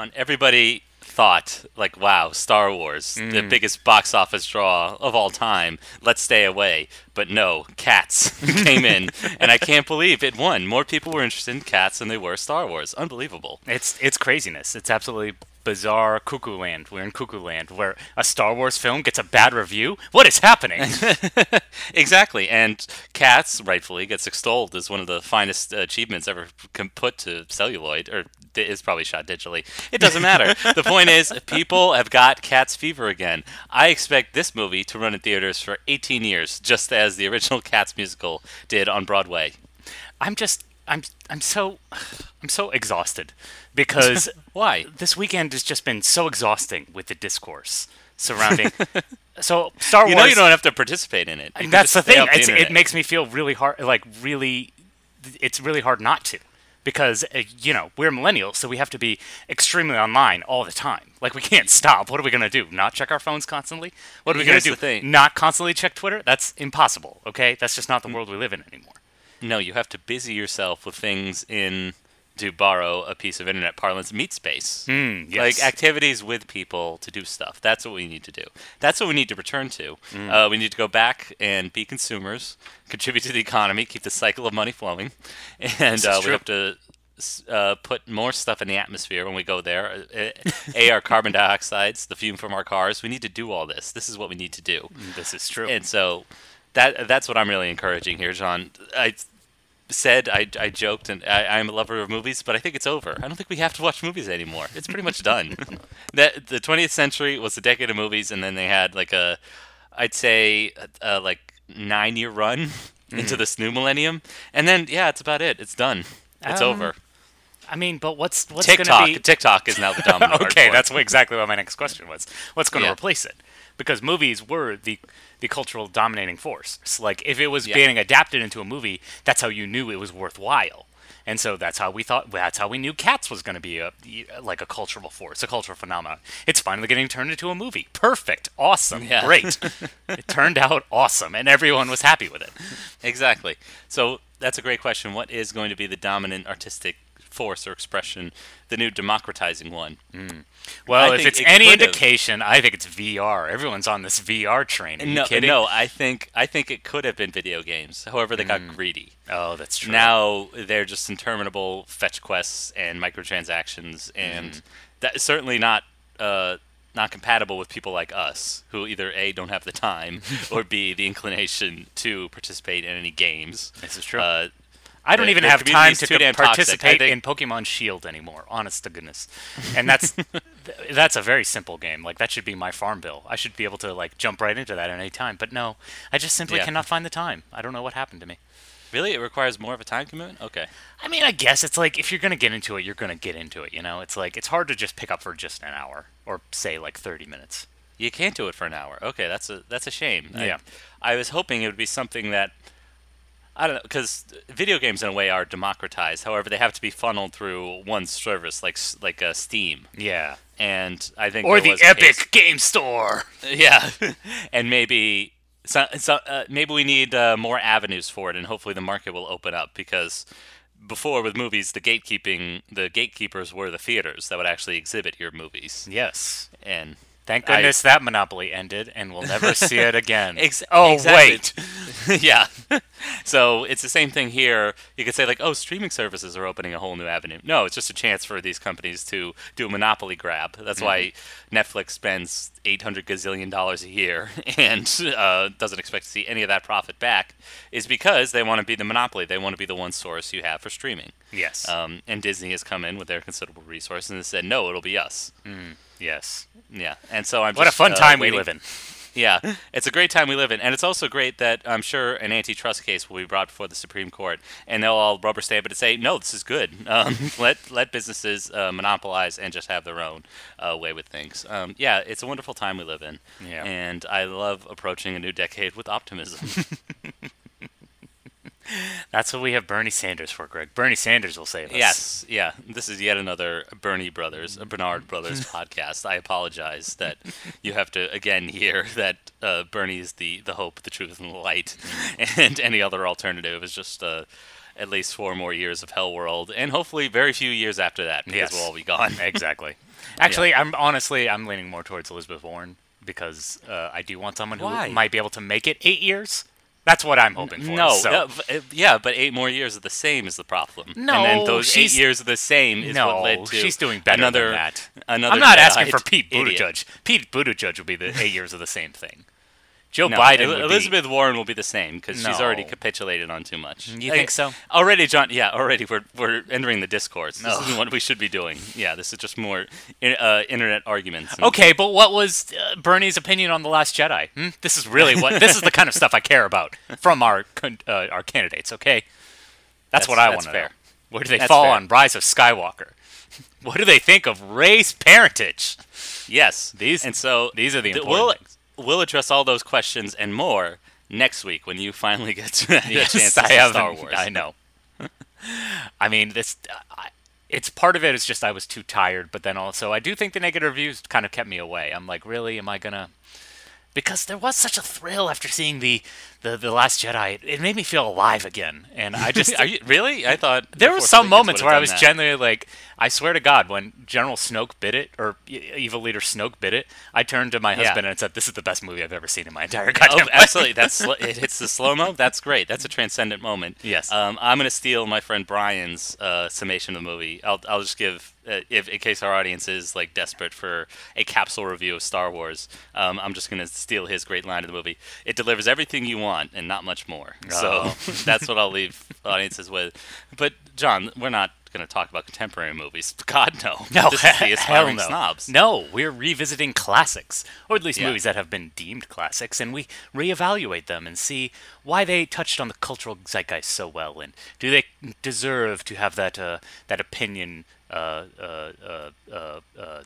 John, everybody thought like, "Wow, Star Wars, the mm. biggest box office draw of all time. Let's stay away." But no, Cats came in, and I can't believe it won. More people were interested in Cats than they were Star Wars. Unbelievable. It's it's craziness. It's absolutely bizarre cuckoo land. We're in cuckoo land where a Star Wars film gets a bad review. What is happening? Exactly, and Cats rightfully gets extolled as one of the finest achievements ever com- put to celluloid, or is probably shot digitally. It doesn't matter. the point is, people have got Cats fever again. I expect this movie to run in theaters for 18 years, just as the original Cats musical did on Broadway. I'm just I'm I'm so I'm so exhausted because Why? this weekend has just been so exhausting with the discourse surrounding. so Star Wars. You know you don't have to participate in it. That's the thing. the it makes me feel really hard. Like really, it's really hard not to. Because uh, you know we're millennials, so we have to be extremely online all the time. Like we can't stop. What are we gonna do? Not check our phones constantly? What are we Here's gonna the do? thing. Not constantly check Twitter? That's impossible. Okay, that's just not the world we live in anymore. No, you have to busy yourself with things in, to borrow a piece of internet parlance, meat space. Mm, yes. Like activities with people to do stuff. That's what we need to do. That's what we need to return to. Mm. Uh, we need to go back and be consumers, contribute to the economy, keep the cycle of money flowing, and uh, we have to. Uh, put more stuff in the atmosphere when we go there. A, our carbon dioxides, the fume from our cars. We need to do all this. This is what we need to do. This is true. And so that that's what I'm really encouraging here, John. I said I, I joked and I, I'm a lover of movies, but I think it's over. I don't think we have to watch movies anymore. It's pretty much done. that the 20th century was a decade of movies, and then they had like a, I'd say a, like nine year run into this new millennium, and then yeah, it's about it. It's done. It's Um, over. I mean, but what's what's TikTok. be? TikTok is now the dominant. okay, that's what, exactly what my next question was. What's going to Yeah. replace it? Because movies were the the cultural dominating force. So, like if it was Yeah. being adapted into a movie, that's how you knew it was worthwhile. And so that's how we thought. That's how we knew Cats was going to be a like a cultural force, a cultural phenomenon. It's finally getting turned into a movie. Perfect, awesome, Yeah. great. it turned out awesome, and everyone was happy with it. Exactly. So that's a great question. What is going to be the dominant artistic force or expression, the new democratizing one? Well, I if it's it any indication, I think it's VR. Everyone's on this VR train. Are you no, kidding? no. I think I think it could have been video games. However, they got greedy. Oh, that's true. Now they're just interminable fetch quests and microtransactions, and that's certainly not uh, not compatible with people like us, who either a don't have the time or b the inclination to participate in any games. This is true. Uh, I don't even have time to too co- toxic. Participate in Pokemon Shield anymore. Honest to goodness, and that's th- that's a very simple game. Like that should be my farm bill. I should be able to like jump right into that at any time. But no, I just simply Yeah. cannot find the time. I don't know what happened to me. really, it requires more of a time commitment. Okay. I mean, I guess it's like if you're gonna get into it, you're gonna get into it. You know, it's like it's hard to just pick up for just an hour or say like 30 minutes. You can't do it for an hour. Okay, that's a that's a shame. I- Yeah. I, was hoping it would be something that I don't know because video games in a way are democratized. However, they have to be funneled through one service like like uh, Steam, Yeah. and I think Or the Epic Game Store. yeah, and maybe so, so, uh, maybe we need uh, more avenues for it, and hopefully the market will open up because. Before with movies, the gatekeeping the gatekeepers were the theaters that would actually exhibit your movies, Yes. and Thank I- goodness that monopoly ended, and we'll never see it again. Ex- oh exactly. wait, yeah. so it's the same thing here. You could say like, oh, streaming services are opening a whole new avenue. No, it's just a chance for these companies to do a monopoly grab. That's why Netflix spends 800 gazillion dollars a year and uh, doesn't expect to see any of that profit back. Is because they want to be the monopoly. They want to be the one source you have for streaming. yes, Um, and Disney has come in with their considerable resources and said, no, it'll be us. Yes. Yeah. And so I'm What a fun uh, time we live in. yeah, it's a great time we live in, and it's also great that I'm sure an antitrust case will be brought before the Supreme Court, and they'll all rubber stamp it and say, "No, this is good. Um, let let businesses uh, monopolize and just have their own uh, way with things." Um, yeah, it's a wonderful time we live in, Yeah. and I love approaching a new decade with optimism. That's what we have Bernie Sanders for, Greg. Bernie Sanders will save us. yes, yeah, this is yet another Bernie Brothers, a Bernard Brothers podcast. I apologize that you have to again hear that uh, Bernie is the the hope, the truth, and the light, and any other alternative is just uh, at least four more years of Hell World, and hopefully very few years after that because Yes. we'll all be gone. exactly. Actually, I'm honestly I'm leaning more towards Elizabeth Warren because uh, I do want someone who Why? might be able to make it eight years. That's what I'm hoping for. No, so. uh, yeah, but eight more years of the same is the problem. and No, then those eight years of the same is no, what led to No. she's doing better another, than that. Another I'm not asking for Pete idiot. Pete Buttigieg would be the eight years of the same thing. Joe No, Biden El- would be- Elizabeth Warren will be the same because she's already capitulated on too much. You Like, think so? Already, John. Yeah, already we're we're entering the discourse. This Ugh. isn't what we should be doing. Yeah, this is just more uh, internet arguments. Okay, but what was uh, Bernie's opinion on the Last Jedi? Hmm? This is really what this is the kind of stuff I care about from our uh, our candidates. Okay, that's, That's- what I want to know. Where do they That's fall fair. on Rise of Skywalker? What do they think of Rey's parentage? Yes, These- and so these are the th- important we'll, things. We'll address all those questions and more next week when you finally get to get a chance I haven't- Star Wars. I know. I mean, this. I, it's part of it is just I was too tired, but then also I do think the negative reviews kind of kept me away. I'm like, really, am I gonna? Because there was such a thrill after seeing the the, the Last Jedi. It, it made me feel alive again, and I just Are you really? I thought there were some moments where I was that. genuinely like, I swear to God, when General Snoke bit it, or evil leader Snoke bit it, I turned to my Yeah. husband and said, "This is the best movie I've ever seen in my entire Oh, goddamn life." absolutely. That's sl- it hits the slow mo. That's great. That's a transcendent moment. Yes. Um, I'm gonna steal my friend Brian's uh, summation of the movie. I'll I'll just give uh, if in case our audience is like desperate for a capsule review of Star Wars. Um, I'm just gonna steal his great line of the movie. It delivers everything you want and not much more. Oh. So that's what I'll leave audiences with. But John, we're not gonna talk about contemporary movies. God no. No, this is the aspiring no. snobs. No, we're revisiting classics, or at least Yeah. movies that have been deemed classics, and we reevaluate them and see why they touched on the cultural zeitgeist so well, and do they deserve to have that uh, that opinion uh, uh, uh, uh, uh,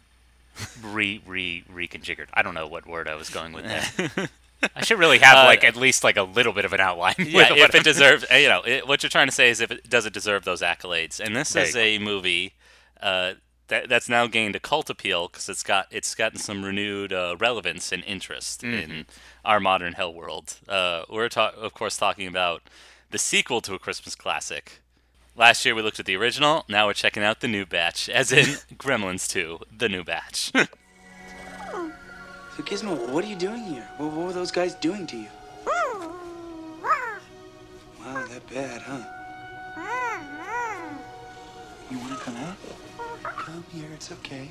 re re reconfigured? I don't know what word I was going with there. I should really have Uh, like at least like a little bit of an outline. Yeah, if what it deserves, you know, it, what you're trying to say is if it does it deserve those accolades, and this There is a movie uh, that that's now gained a cult appeal because it's got it's gotten some renewed uh, relevance and interest Mm-hmm. in our modern hell world. Uh, we're ta- of course talking about the sequel to a Christmas classic. Last year we looked at the original. Now we're checking out the new batch, as in Gremlins 2, the new batch. So Gizmo, what are you doing here? What, what were those guys doing to you? Wow, that bad, huh? You wanna come out? Come here, it's okay.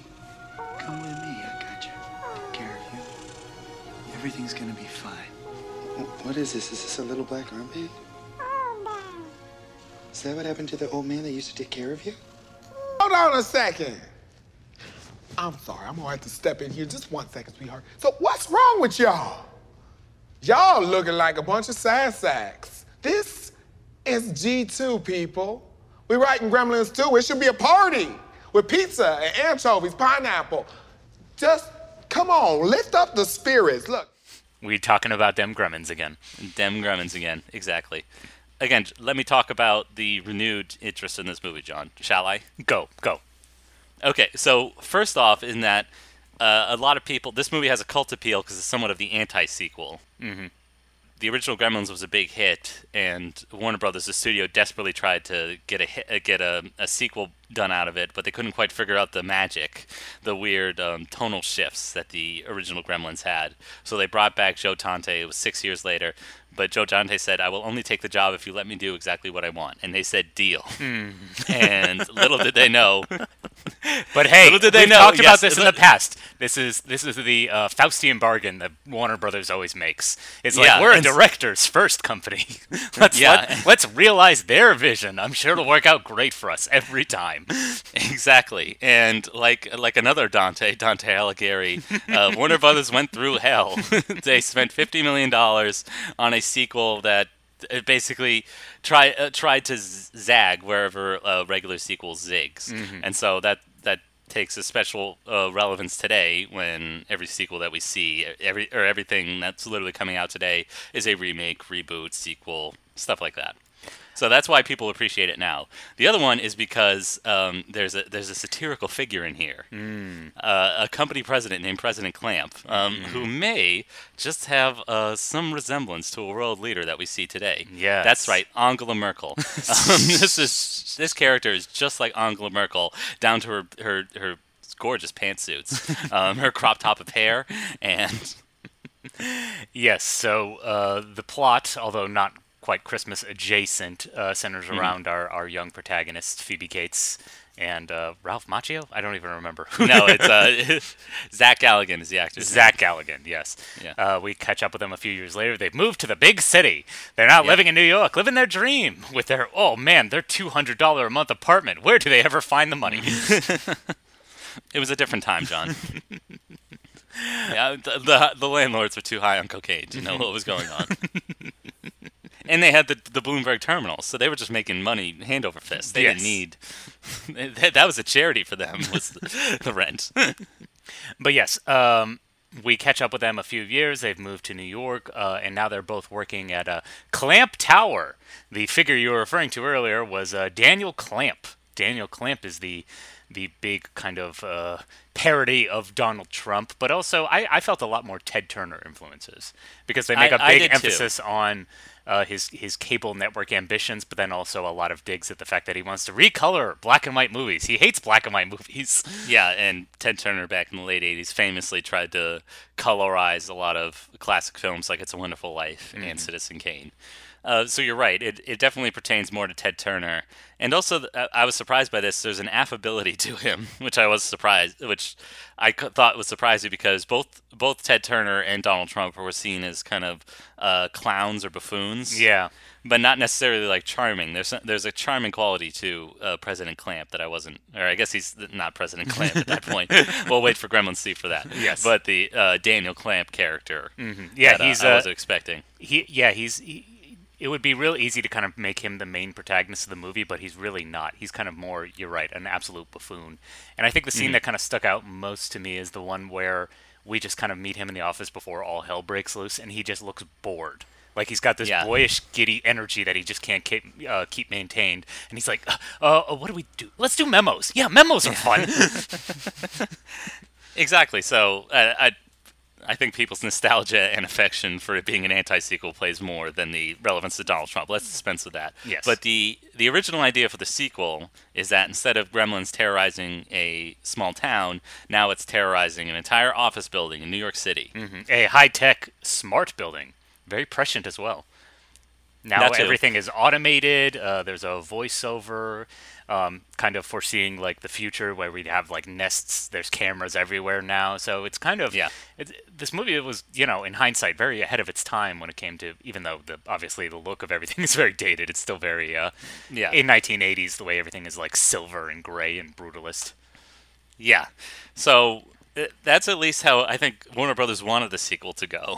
Come with me, I got you. Take care of you. Everything's gonna be fine. What is this? Is this a little black armband? Is that what happened to the old man that used to take care of you? Hold on a second. I'm sorry, I'm gonna have to step in here just one second, sweetheart. So what's wrong with y'all? Y'all looking like a bunch of sad sacks. This is G2, people. We writing Gremlins 2. It should be a party with pizza and anchovies, pineapple. Just come on, lift up the spirits. Look. we talking about them gremlins again. Dem Gremlins again, exactly. Again, let me talk about the renewed interest in this movie, John. Shall I? Go go. Okay, so first off, in that uh, a lot of people, this movie has a cult appeal because it's somewhat of the anti-sequel. Mm-hmm. The original Gremlins was a big hit, and Warner Brothers, the studio, desperately tried to get a hit, uh, get a, a sequel done out of it, but they couldn't quite figure out the magic, the weird um, tonal shifts that the original Gremlins had. So they brought back Joe Dante. It was six years later, but Joe Dante said, "I will only take the job if you let me do exactly what I want," and they said, "Deal." and little did they know But hey, Little did they we've know, talked yes, about this in the past. This is this is the uh, Faustian bargain that Warner Brothers always makes. It's like we're a director's first company. let's Yeah. let, us realize their vision. I'm sure it'll work out great for us every time. Exactly, and like like another Dante, Dante Alighieri, uh, Warner Brothers went through hell. they spent fifty million dollars on a sequel that uh, basically try uh, tried to zag wherever uh, regular sequels zigs, and so that that takes a special uh, relevance today when every sequel that we see, every or everything that's literally coming out today is a remake, reboot, sequel, stuff like that. So that's why people appreciate it now. The other one is because um, there's a there's a satirical figure in here, uh, a company president named President Clamp, um, who may just have uh, some resemblance to a world leader that we see today. Yeah, that's right, Angela Merkel. um, this is this character is just like Angela Merkel, down to her her her gorgeous pantsuits, um, her crop top of hair, and Yes. So uh, the plot, although not quite Christmas adjacent, uh, centers Mm-hmm. around our, our young protagonists, Phoebe Cates and uh, Ralph Macchio. I don't even remember. no, it's uh, Zach Galligan is the actor. Zach Galligan, yes. Yeah. Uh, we catch up with them a few years later. They've moved to the big city. They're not Yeah. living in New York, living their dream with their, oh man, their $200 a month apartment. Where do they ever find the money? It was a different time, John. yeah, the, the the landlords were too high on cocaine to know what was going on. And they had the the Bloomberg terminals, so they were just making money hand over fist. They Yes. didn't need. That, that was a charity for them. Was the, the rent? But yes, um, we catch up with them a few years. They've moved to New York, uh, and now they're both working at uh, Clamp Tower. The figure you were referring to earlier was uh, Daniel Clamp. Daniel Clamp is the the big kind of uh, parody of Donald Trump, but also I, I felt a lot more Ted Turner influences because they make I- a big did too. emphasis on uh, his his cable network ambitions, but then also a lot of digs at the fact that he wants to recolor black and white movies. He hates black and white movies. Yeah, and Ted Turner back in the late '80s famously tried to colorize a lot of classic films like *It's a Wonderful Life* and *Citizen Kane*. Uh, so you're right; it, it definitely pertains more to Ted Turner, and also th- I- was surprised by this. There's an affability to him, which I was surprised, which I c- thought was surprising because both both Ted Turner and Donald Trump were seen as kind of uh, clowns or buffoons Yeah. but not necessarily like charming. There's there's a charming quality to uh, President Clamp that I wasn't, or I guess he's not President Clamp at that point. we'll wait for Gremlin C for that. Yes. but the uh, Daniel Clamp character, Yeah, that, he's, I uh, wasn't expecting. he yeah he's he, it would be real easy to kind of make him the main protagonist of the movie but he's really not. He's kind of more you're right an absolute buffoon. And i think the scene that kind of stuck out most to me is the one where we just kind of meet him in the office before all hell breaks loose and he just looks bored. Like he's got this Yeah. boyish giddy energy that he just can't keep, uh, keep maintained. And he's like uh, uh, what do we do? Let's do memos. Yeah memos are fun. Exactly. So uh, I I think people's nostalgia and affection for it being an anti-sequel plays more than the relevance to Donald Trump. Let's dispense with that. Yes. But the the original idea for the sequel is that instead of Gremlins terrorizing a small town, now it's terrorizing an entire office building in New York City. Mm-hmm. a high-tech smart building very prescient as well now everything is automated uh, there's a voiceover um, kind of foreseeing like the future where we'd have like nests there's cameras everywhere now so it's kind of Yeah. it's, this movie was you know in hindsight very ahead of its time when it came to even though the obviously the look of everything is very dated it's still very uh, Yeah. in 1980s the way everything is like silver and gray and brutalist Yeah. So uh, that's at least how I think Warner Brothers wanted the sequel to go.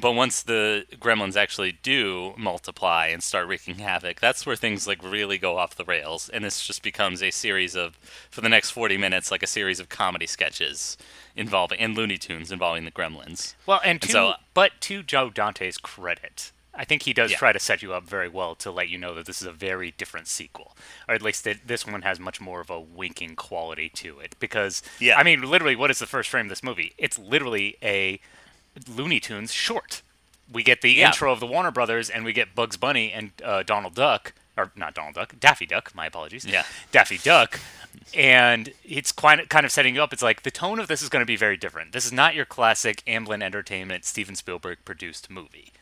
But once the gremlins actually do multiply and start wreaking havoc, that's where things like really go off the rails, and this just becomes a series of, for the next forty minutes, like a series of comedy sketches involving and Looney Tunes involving the gremlins. Well, and to, so- but to Joe Dante's credit, I think he does Yeah. try to set you up very well to let you know that this is a very different sequel, or at least that this one has much more of a winking quality to it. Because, Yeah. I mean, literally, what is the first frame of this movie? It's literally a Looney Tunes short. We get the Yeah. intro of the Warner Brothers, and we get Bugs Bunny and uh, Donald Duck, or not Donald Duck, Daffy Duck. My apologies. Yeah. Daffy Duck, and it's quite kind of setting you up. It's like the tone of this is going to be very different. This is not your classic Amblin Entertainment Steven Spielberg produced movie,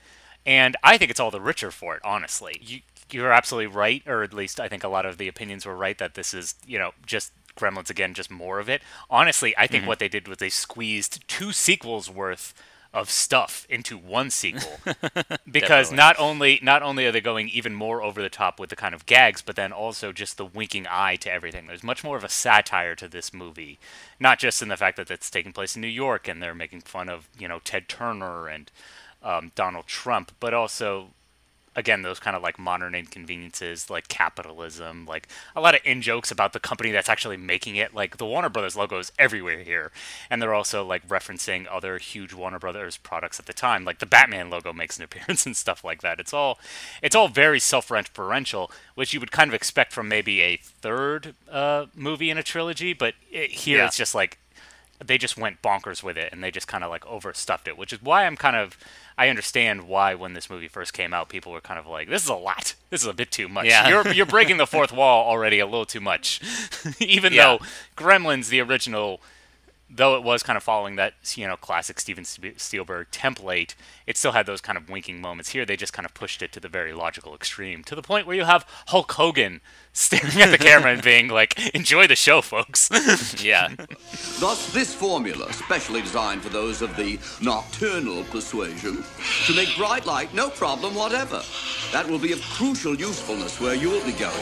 and I think it's all the richer for it. Honestly, you you're absolutely right, or at least I think a lot of the opinions were right that this is you know just Gremlins again, just more of it. Honestly, I think what they did was they squeezed two sequels worth of stuff into one sequel because Definitely. not only not only are they going even more over the top with the kind of gags, but then also just the winking eye to everything. There's much more of a satire to this movie, not just in the fact that it's taking place in New York and they're making fun of you know Ted Turner and um, Donald Trump, but also again those kind of like modern inconveniences like capitalism like a lot of in jokes about the company that's actually making it. Like the warner brothers logo is everywhere here. And they're also like referencing other huge warner brothers products at the time. Like the batman logo makes an appearance and stuff like that. It's all it's all very self-referential which you would kind of expect from maybe a third uh, movie in a trilogy but it, here Yeah. it's just like they just went bonkers with it and they just kind of like overstuffed it, which is why I'm kind of I understand why when this movie first came out, people were kind of like, "This is a lot. This is a bit too much. Yeah. You're you're breaking the fourth wall already a little too much." Even Yeah. though Gremlins, the original, though it was kind of following that you know classic Steven Spielberg template, it still had those kind of winking moments. Here, they just kind of pushed it to the very logical extreme, to the point where you have Hulk Hogan staring at the camera and being like, "Enjoy the show, folks." Yeah. Thus, this formula, specially designed for those of the nocturnal persuasion, to make bright light no problem whatever. That will be of crucial usefulness where you'll be going.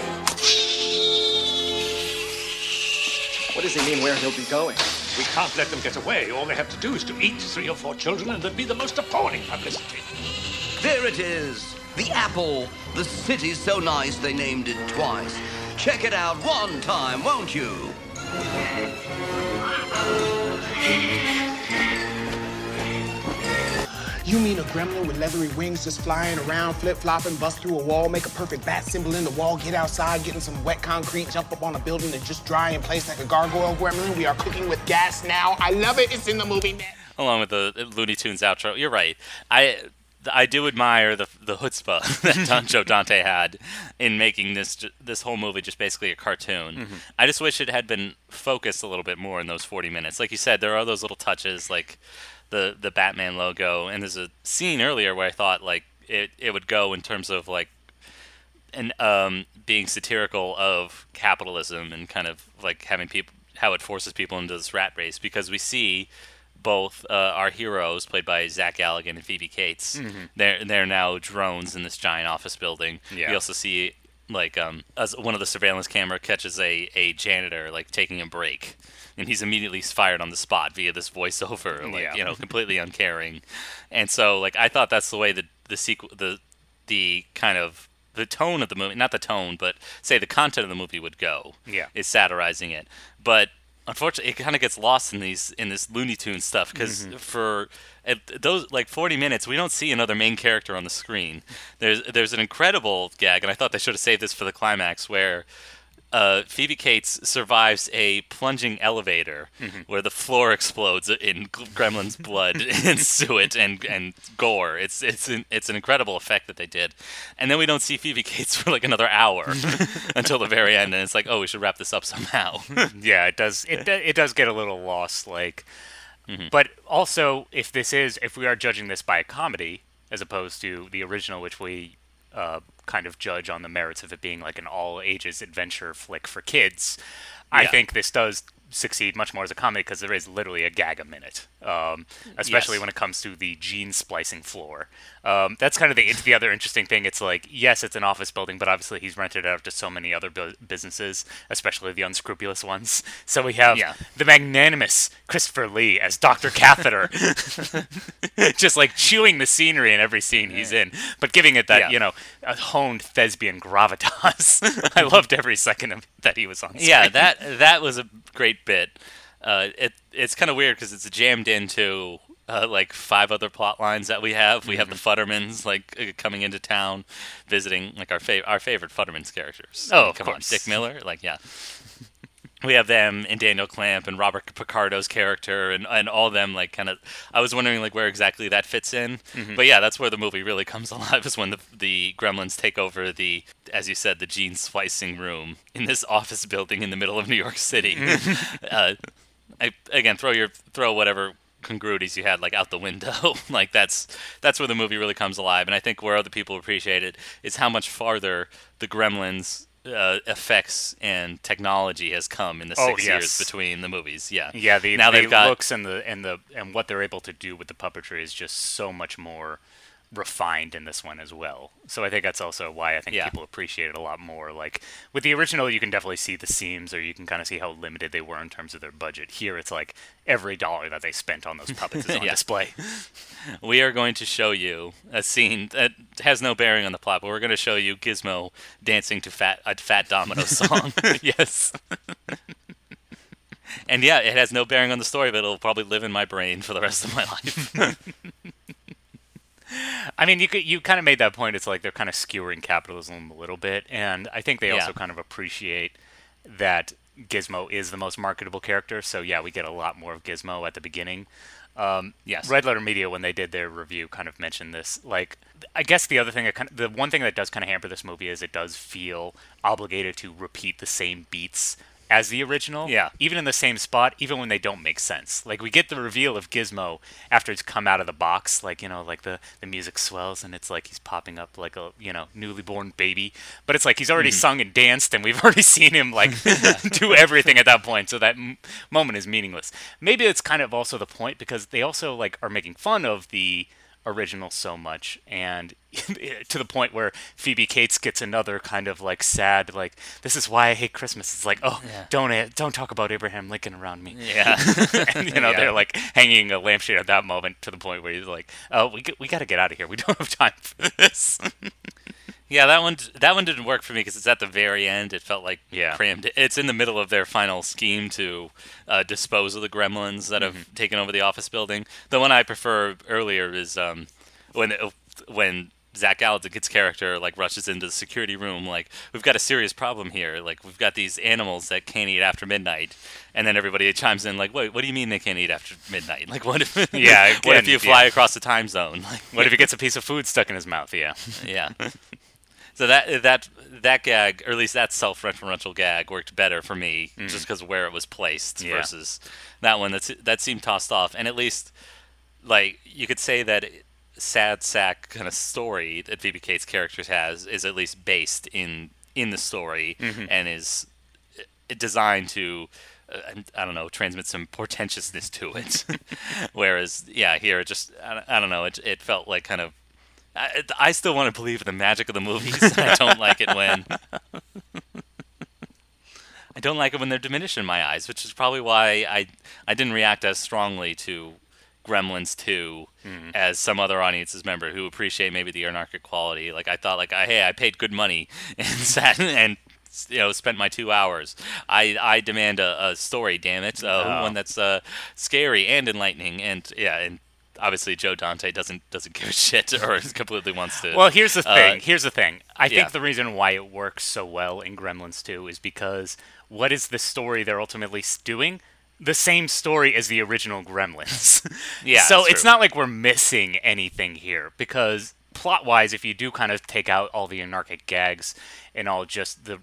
What does he mean where he'll be going? We can't let them get away. All they have to do is to eat three or four children, and there'd be the most appalling publicity. There it is. The apple. The city's so nice they named it twice. Check it out one time, won't you? You mean a gremlin with leathery wings just flying around, flip flopping, bust through a wall, make a perfect bat symbol in the wall, get outside, get in some wet concrete, jump up on a building and just dry in place like a gargoyle gremlin? We are cooking with gas now. I love it. It's in the movie. net. Along with the Looney Tunes outro. You're right. I I do admire the the chutzpah that Don, Joe Dante had in making this ju- this whole movie just basically a cartoon. Mm-hmm. I just wish it had been focused a little bit more in those 40 minutes. Like you said, there are those little touches like the the Batman logo, and there's a scene earlier where I thought like it it would go in terms of like and um, being satirical of capitalism and kind of like having people how it forces people into this rat race because we see both uh, our heroes played by Zach Galligan and Phoebe Cates. They're they're now drones in this giant office building. Yeah. We also see like um as one of the surveillance camera catches a, a janitor like taking a break and he's immediately fired on the spot via this voiceover like Yeah. you know completely uncaring and so like i thought that's the way the the sequ- the the kind of the tone of the movie not the tone but say the content of the movie would go Yeah. is satirizing it but unfortunately it kind of gets lost in these in this looney tune stuff because mm-hmm. for at those like 40 minutes we don't see another main character on the screen. There's there's an incredible gag and i thought they should have saved this for the climax where uh, Phoebe Cates survives a plunging elevator where the floor explodes in Gremlin's blood and suet and, and gore. It's it's an, it's an incredible effect that they did, and then we don't see Phoebe Cates for like another hour until the very end, and it's like, oh, we should wrap this up somehow. yeah, it does. It it does get a little lost. Like, but also if this is if we are judging this by a comedy as opposed to the original, which we uh, kind of judge on the merits of it being like an all ages adventure flick for kids, I think this does succeed much more as a comedy because there is literally a gag a minute, um, especially Yes. when it comes to the gene splicing floor. Um, that's kind of the the other interesting thing. It's like yes, it's an office building, but obviously he's rented it out to so many other bu- businesses, especially the unscrupulous ones. So we have Yeah. the magnanimous Christopher Lee as Doctor Catheter, just like chewing the scenery in every scene he's in, but giving it that Yeah. you know a honed thespian gravitas. I loved every second of that he was on. Screen. yeah, that that was a great bit. Uh, it it's kind of weird because it's jammed into uh, like five other plot lines that we have. We have the Mm-hmm. Futtermans like uh, coming into town, visiting like our fav- our favorite Futtermans characters. Oh, I mean, come course. on, Dick Miller, like yeah. We have them and Daniel Clamp and Robert Picardo's character and, and all them like kind of. I was wondering like where exactly that fits in, Mm-hmm. but yeah, that's where the movie really comes alive is when the the Gremlins take over the, as you said, the gene splicing room in this office building in the middle of New York City. uh, I, again, throw your throw whatever congruities you had like out the window. like that's that's where the movie really comes alive. And I think where other people appreciate it is how much farther the Gremlins. Uh, effects and technology has come in the Oh, six years between the movies. Yeah, Yeah, the, now the they've got looks and the and the and what they're able to do with the puppetry is just so much more refined in this one as well. So I think that's also why I think Yeah. people appreciate it a lot more. Like with the original, you can definitely see the seams, or you can kind of see how limited they were in terms of their budget. Here, it's like every dollar that they spent on those puppets is on Yeah. display. we are going to show you a scene that has no bearing on the plot, but we're going to show you Gizmo dancing to Fat a Fat Domino song. yes. and yeah, it has no bearing on the story, but it'll probably live in my brain for the rest of my life. I mean, you could, you kind of made that point. It's like they're kind of skewering capitalism a little bit, and I think they Yeah. also kind of appreciate that Gizmo is the most marketable character. So yeah, we get a lot more of Gizmo at the beginning. Um, Yes. Red Letter Media, when they did their review, kind of mentioned this. Like, I guess the other thing, that kind of, the one thing that does kind of hamper this movie is it does feel obligated to repeat the same beats as the original. Yeah. Even in the same spot, even when they don't make sense. Like we get the reveal of Gizmo after it's come out of the box, like you know, like the the music swells and it's like he's popping up like a you know newly born baby, but it's like he's already hmm. sung and danced, and we've already seen him like do everything at that point. So that m- moment is meaningless. Maybe it's kind of also the point because they also like are making fun of the original so much and to the point where Phoebe Cates gets another kind of like sad like this is why I hate Christmas. It's like oh don't eh, don't talk about Abraham Lincoln around me. Yeah. and you know Yeah. they're like hanging a lampshade at that moment to the point where he's like oh we we got to get out of here. We don't have time for this Yeah, that one that one didn't work for me because it's at the very end. It felt like Yeah. crammed. It's in the middle of their final scheme to uh, dispose of the gremlins that have Mm-hmm. taken over the office building. The one I prefer earlier is um, when when Zach Galifianakis' character like rushes into the security room. Like we've got a serious problem here. Like we've got these animals that can't eat after midnight, and then everybody chimes in like, "Wait, what do you mean they can't eat after midnight? Like what if Yeah, what if you fly yeah. across the time zone? Like what if he gets a piece of food stuck in his mouth yeah yeah. So that that that gag, or at least that self-referential gag, worked better for me just because of where it was placed Mm. Yeah. versus that one. That's that seemed tossed off, and at least like you could say that sad sack kind of story that Phoebe Cates' characters has is at least based in in the story Mm-hmm. and is uh, designed to. Uh, I don't know, transmit some portentousness to it. Whereas, yeah, here it just I, don't- I don't know. It it felt like kind of I, I still want to believe in the magic of the movies. I don't like it when I don't like it when they're diminished in my eyes, which is probably why I I didn't react as strongly to Gremlins 2 as some other audiences member who appreciate maybe the anarchic quality. Like I thought, like hey, I paid good money and sat and you know spent my two hours. I I demand a, a story, damn it, uh, Oh. one that's uh, scary and enlightening, and yeah, and obviously Joe Dante doesn't doesn't give a shit or completely wants to. Well, here's the Uh, thing. here's the thing. I yeah. think the reason why it works so well in Gremlins 2 is because what is the story they're ultimately doing? The same story as the original Gremlins. Yeah, So it's true. not like we're missing anything here because plot-wise, if you do kind of take out all the anarchic gags and all just the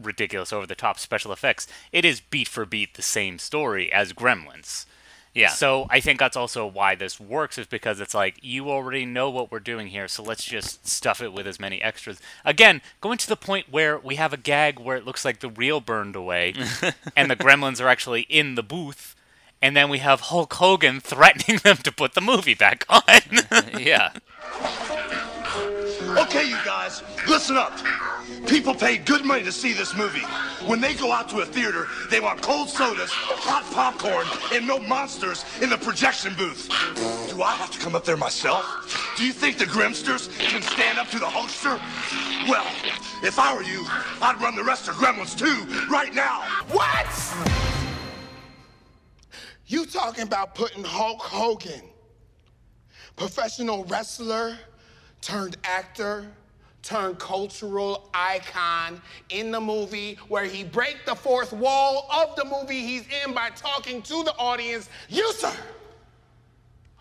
ridiculous over-the-top special effects, it is beat for beat the same story as Gremlins. Yeah. So I think that's also why this works is because it's like you already know what we're doing here, so let's just stuff it with as many extras. Again, going to the point where we have a gag where it looks like the reel burned away and the gremlins are actually in the booth and then we have Hulk Hogan threatening them to put the movie back on. yeah. Okay, you guys, listen up. People pay good money to see this movie. When they go out to a theater, they want cold sodas, hot popcorn, and no monsters in the projection booth. Do I have to come up there myself? Do you think the Grimsters can stand up to the Hulkster? Well, if I were you, I'd run the rest of Gremlins 2, right now. What? You talking about putting Hulk Hogan, professional wrestler turned actor, turned cultural icon in the movie where he break the fourth wall of the movie he's in by talking to the audience. You, sir,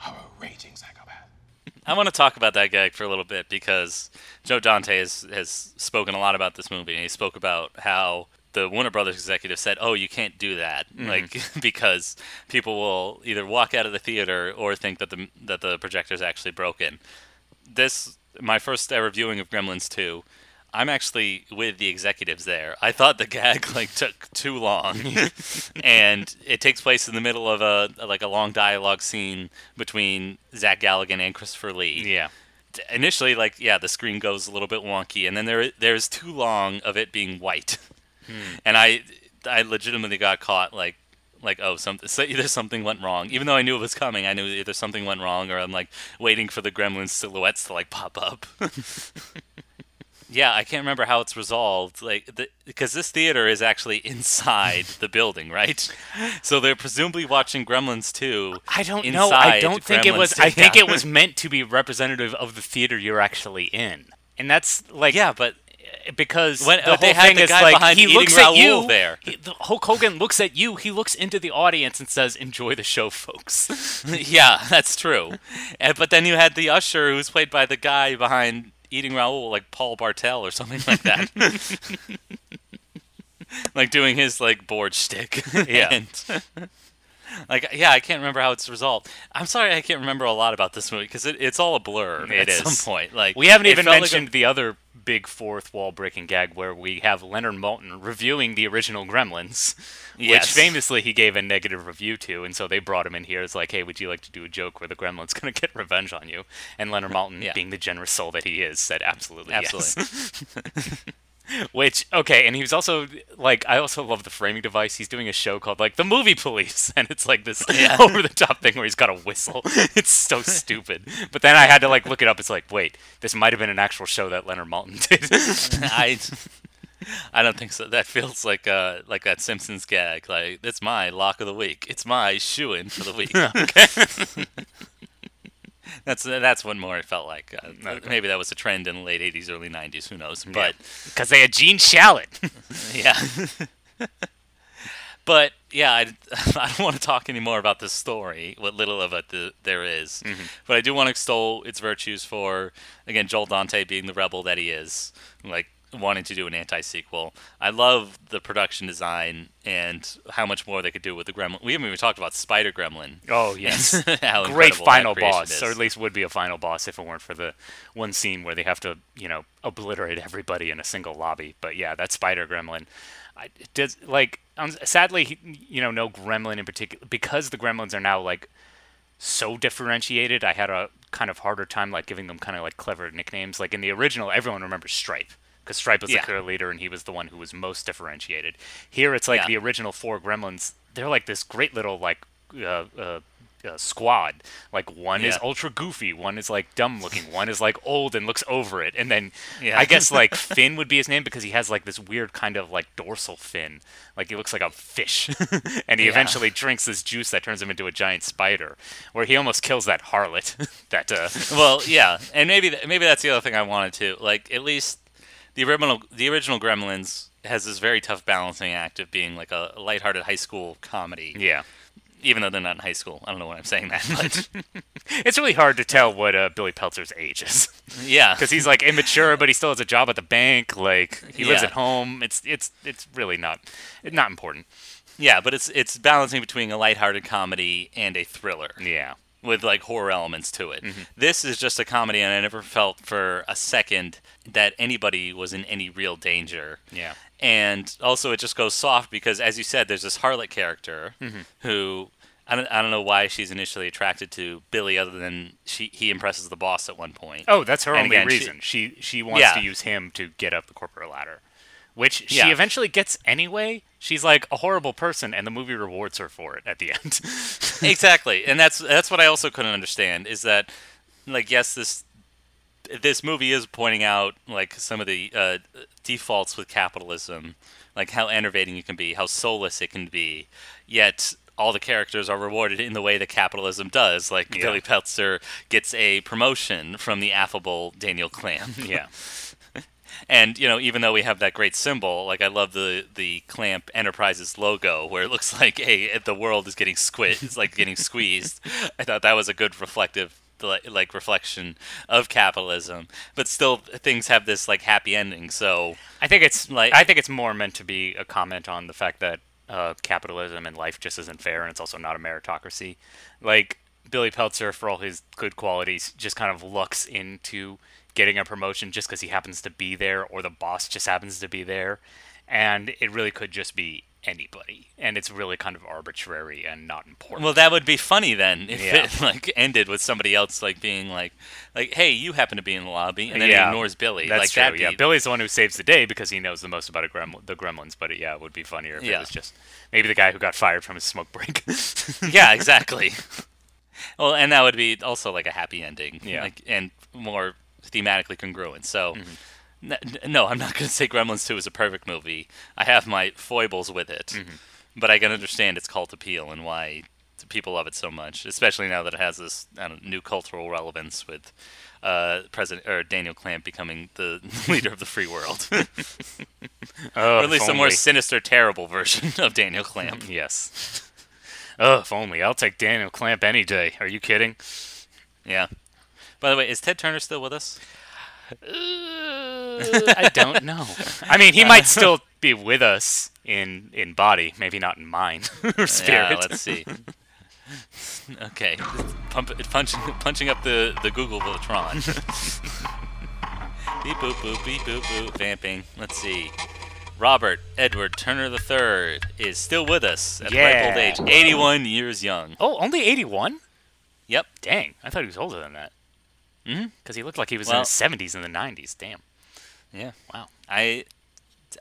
are a raging psychopath. I want to talk about that gag for a little bit because Joe Dante has, has spoken a lot about this movie, and he spoke about how the Warner Brothers executive said, "Oh, you can't do that, mm-hmm. like because people will either walk out of the theater or think that the that the projector's actually broken." This my first ever viewing of Gremlins 2. I'm actually with the executives there. I thought the gag like took too long, and it takes place in the middle of a like a long dialogue scene between Zach Galligan and Christopher Lee. yeah. Initially, like yeah, the screen goes a little bit wonky, and then there there's too long of it being white, hmm. and I I legitimately got caught like like oh something so either something went wrong even though I knew it was coming I knew either something went wrong or I'm like waiting for the gremlin silhouettes to like pop up yeah I can't remember how it's resolved like because this theater is actually inside the building right so they're presumably watching Gremlins 2 I don't know. I don't think it was 2. I think Yeah. it was meant to be representative of the theater you're actually in. And that's like yeah but because When- the they whole had thing the is like behind he eating looks at you. there. he- the Hulk Hogan looks at you. He looks into the audience and says, "Enjoy the show, folks." yeah, that's true. And, but then you had the usher who's played by the guy behind Eating Raoul, like Paul Bartel or something like that. like doing his like board stick. Yeah. And, like yeah, I can't remember how it's resolved. I'm sorry, I can't remember a lot about this movie because it, it's all a blur It at is. some point. Like We haven't it even felt like a- mentioned the other big fourth wall breaking gag where we have Leonard Maltin reviewing the original Gremlins, which famously he gave a negative review to, and so they brought him in here as like, hey, would you like to do a joke where the Gremlin's gonna get revenge on you? And Leonard Maltin, Yeah. being the generous soul that he is, said absolutely, Absolutely. Which okay, and he was also like I also love the framing device. He's doing a show called like the Movie Police, and it's like this over the top thing where he's got a whistle. It's so stupid. But then I had to like look it up. It's like wait, this might have been an actual show that Leonard Maltin did. I I don't think so. That feels like uh like that Simpsons gag. Like it's my lock of the week. It's my shoe in for the week. okay. That's that's what more it felt like. Uh, Maybe that was a trend in the late '80s, early '90s. Who knows? But because they had Gene Shalit. yeah. but yeah, I, I don't want to talk anymore about this story, what little of it th- there is. But I do want to extol its virtues for, again, Joel Dante being the rebel that he is, like wanting to do an anti-sequel. I love the production design and how much more they could do with the Gremlin. We haven't even talked about Spider Gremlin. Oh yes, great final boss, is. or at least would be a final boss if it weren't for the one scene where they have to, you know, obliterate everybody in a single lobby. But yeah, that Spider Gremlin, I, does like um, sadly, he- you know, no Gremlin in particular because the Gremlins are now like so differentiated. I had a kind of harder time like giving them kind of like clever nicknames. Like in the original, everyone remembers Stripe because Stripe was Yeah. the clear leader and he was the one who was most differentiated. Here, it's like Yeah. the original four Gremlins. They're like this great little like uh, uh, uh, squad. Like one is ultra goofy, one is like dumb looking, one is like old and looks over it, and then Yeah. I guess like Finn would be his name because he has like this weird kind of like dorsal fin, like he looks like a fish, and he Yeah. eventually drinks this juice that turns him into a giant spider, where he almost kills that harlot. that uh, well, yeah, and maybe th- maybe that's the other thing I wanted to like. At least the original the original Gremlins has this very tough balancing act of being like a lighthearted high school comedy. yeah. even though they're not in high school. I don't know why I'm saying that, but It's really hard to tell what uh, Billy Peltzer's age is. yeah, because he's like immature, but he still has a job at the bank. Like he lives Yeah. at home. It's it's it's really not not important. yeah, but it's it's balancing between a lighthearted comedy and a thriller Yeah, with like horror elements to Mm-hmm. it. This is just a comedy, and I never felt for a second that anybody was in any real danger. yeah, and also it just goes soft because as you said there's this harlot character Mm-hmm. who I don't, I don't know why she's initially attracted to Billy other than she he impresses the boss at one point. Oh, that's her And only again, she- reason. She she, wants Yeah. to use him to get up the corporate ladder, which she Yeah. eventually gets anyway. She's like a horrible person, and the movie rewards her for it at the end. exactly. And that's that's what I also couldn't understand is that like yes this this movie is pointing out like some of the uh, defaults with capitalism, like how enervating it can be, how soulless it can be, yet all the characters are rewarded in the way that capitalism does. Like Yeah. Billy Peltzer gets a promotion from the affable Daniel Clamp. yeah, And you know, even though we have that great symbol, like I love the the Clamp Enterprises logo, where it looks like hey, the world is getting squid, it's like getting squeezed. I thought that was a good reflective like like reflection of capitalism, but still things have this like happy ending. So I think it's Like- I think it's more meant to be a comment on the fact that uh, capitalism and life just isn't fair, and it's also not a meritocracy. Like Billy Peltzer, for all his good qualities, just kind of looks into getting a promotion just because he happens to be there, or the boss just happens to be there, and it really could just be anybody, and it's really kind of arbitrary and not important. well, that would be funny then if Yeah. it like ended with somebody else like being like like hey, you happen to be in the lobby, and then yeah, he ignores Billy. That's like true. that'd yeah, Billy's the one who saves the day because he knows the most about a greml- the gremlins. But yeah, it would be funnier if it was just maybe the guy who got fired from his smoke break. yeah, exactly. well, and that would be also like a happy ending, Yeah. Like, and more thematically congruent. So, n- n- no, I'm not going to say Gremlins 2 is a perfect movie. I have my foibles with it, Mm-hmm. but I can understand its cult appeal and why people love it so much, especially now that it has this know, new cultural relevance with uh, President or Daniel Clamp becoming the leader of the free world, Oh, or at least a more sinister, terrible version of Daniel Clamp. Yes. Oh, if only. I'll take Daniel Clamp any day. Are you kidding? Yeah. By the way, is Ted Turner still with us? Uh, I don't know. I mean, he might still be with us in in body, maybe not in mind or spirit. Yeah, let's see. okay, Pump, punching punching up the the Google Tron. beep boop boop beep boop boop vamping. Let's see. Robert Edward Turner III is still with us at the ripe old age, 81 years young. Oh, only 81? Yep. Dang, I thought he was older than that. Mhm. Because he looked like he was Well- in his 70s and the 90s. Damn. Yeah. Wow. I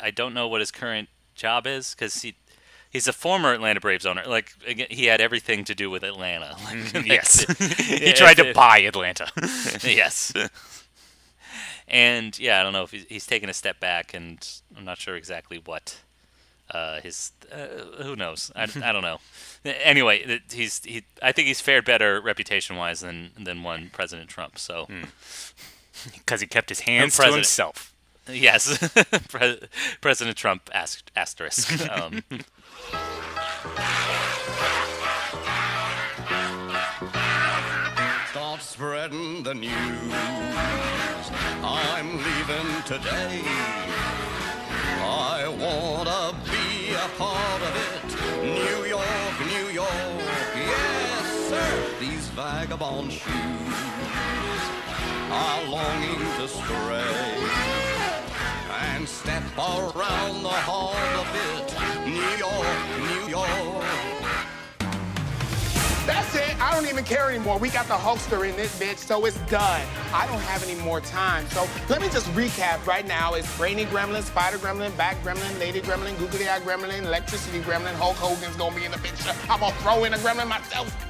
I don't know what his current job is because he he's a former Atlanta Braves owner. Like he had everything to do with Atlanta. Like, yes. he tried to buy Atlanta. yes. And yeah, I don't know if he's, he's taken a step back, and I'm not sure exactly what uh, his. Uh, who knows? I, I don't know. Anyway, he's he. I think he's fared better reputation-wise than than one President Trump. So Because he kept his hands to president. himself. yes, Pre- President Trump ast- asterisk. Um, Start spreading the news. I'm leaving today. These vagabond shoes are longing to stray and step around the hall a bit. New York, New York. That's it. I don't even care anymore. We got the Hulkster in this bitch, so it's done. I don't have any more time. So let me just recap right now. It's Brainy Gremlin, Spider Gremlin, Back Gremlin, Lady Gremlin, Googly Eye Gremlin, Electricity Gremlin, Hulk Hogan's gonna be in the picture. I'm gonna throw in a gremlin myself.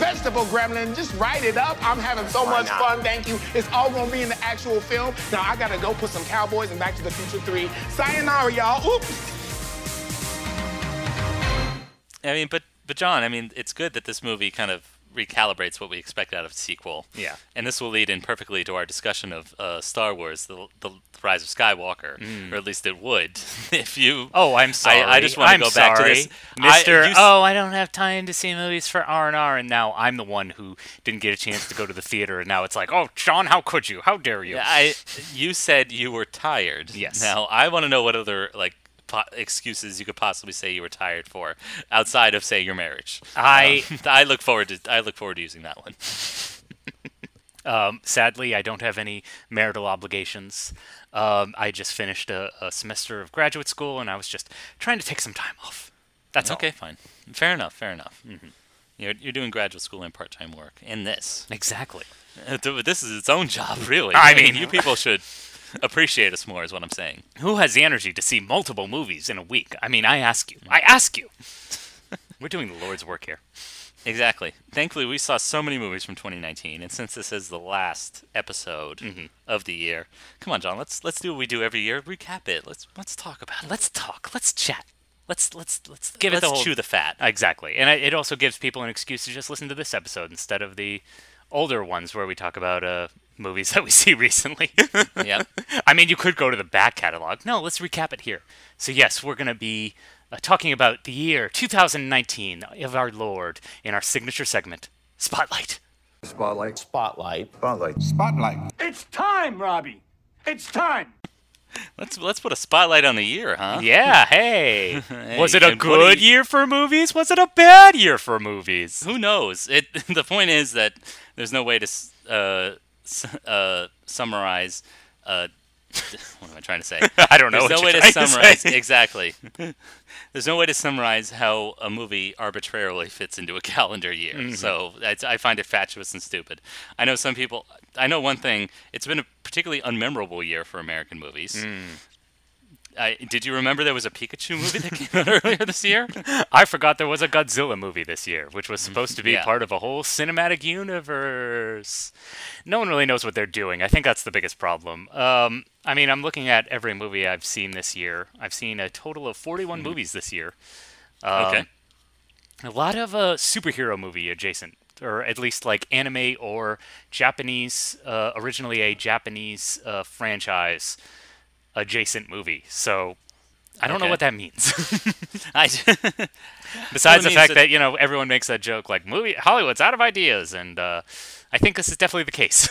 Vegetable Gremlin, just write it up. I'm having so much fun, thank you. It's all gonna be in the actual film. Now I gotta go put some Cowboys in Back to the Future 3. Sayonara, y'all. Oops. I mean, but but John, I mean, it's good that this movie kind of recalibrates what we expect out of a sequel. Yeah. And this will lead in perfectly to our discussion of uh, Star Wars: the, the Rise of Skywalker, or at least it would if you. Mm. Oh, I'm sorry. I, I just want to go back to sorry. this, Mister. oh, I don't have time to see movies for R and R, and now I'm the one who didn't get a chance to go to the theater, and now it's like, oh, Sean, how could you? How dare you? I. You said you were tired. Yes. Now I want to know what other like po- excuses you could possibly say you were tired for, outside of say your marriage. I- Um, I look forward to I look forward to using that one. Um, sadly, I don't have any marital obligations. Um, I just finished a, a semester of graduate school, and I was just trying to take some time off. That's okay, all. fine, fair enough, fair enough. You're you're doing graduate school and part time work in this. Exactly. This is its own job, really. I mean- you people should appreciate us more, is what I'm saying. Who has the energy to see multiple movies in a week? I mean, I ask you. I ask you. We're doing the Lord's work here. Exactly. Thankfully, we saw so many movies from 2019, and since this is the last episode Mm-hmm. of the year, come on, John, let's let's do what we do every year. Recap it. Let's let's talk about it. Let's talk. Let's chat. Let's let's let's give let's it the whole chew the fat. Exactly, and it it also gives people an excuse to just listen to this episode instead of the older ones where we talk about uh, movies that we see recently. yeah. I mean, you could go to the back catalog. No, let's recap it here. So yes, we're gonna be uh, talking about the year 2019 of our Lord in our signature segment, Spotlight. Spotlight. Spotlight. Spotlight. Spotlight. It's time, Robbie. It's time. Let's let's put a spotlight on the year, huh? Yeah, hey. Was it a and what do good you- year for movies? Was it a bad year for movies? Who knows? It. The point is that there's no way to uh, uh, summarize. Uh, what am I trying to say? I don't know There's what no way to trying to summarize exactly. There's no way to summarize how a movie arbitrarily fits into a calendar year. Mm-hmm. So I, I find it fatuous and stupid. I know some people. I know one thing. It's been a particularly unmemorable year for American movies. Mm. I, did you remember there was a Pikachu movie that came out earlier this year? I forgot there was a Godzilla movie this year, which was supposed to be Yeah. part of a whole cinematic universe. No one really knows what they're doing. I think that's the biggest problem. Um, I mean, I'm looking at every movie I've seen this year. I've seen a total of 41 movies this year. Um, Okay. a lot of uh, superhero movie adjacent, or at least like anime or Japanese, uh, originally a Japanese uh, franchise adjacent movie. So I don't know what that means. I, Besides the fact that- that you know everyone makes that joke, like movie Hollywood's out of ideas, and uh, I think this is definitely the case.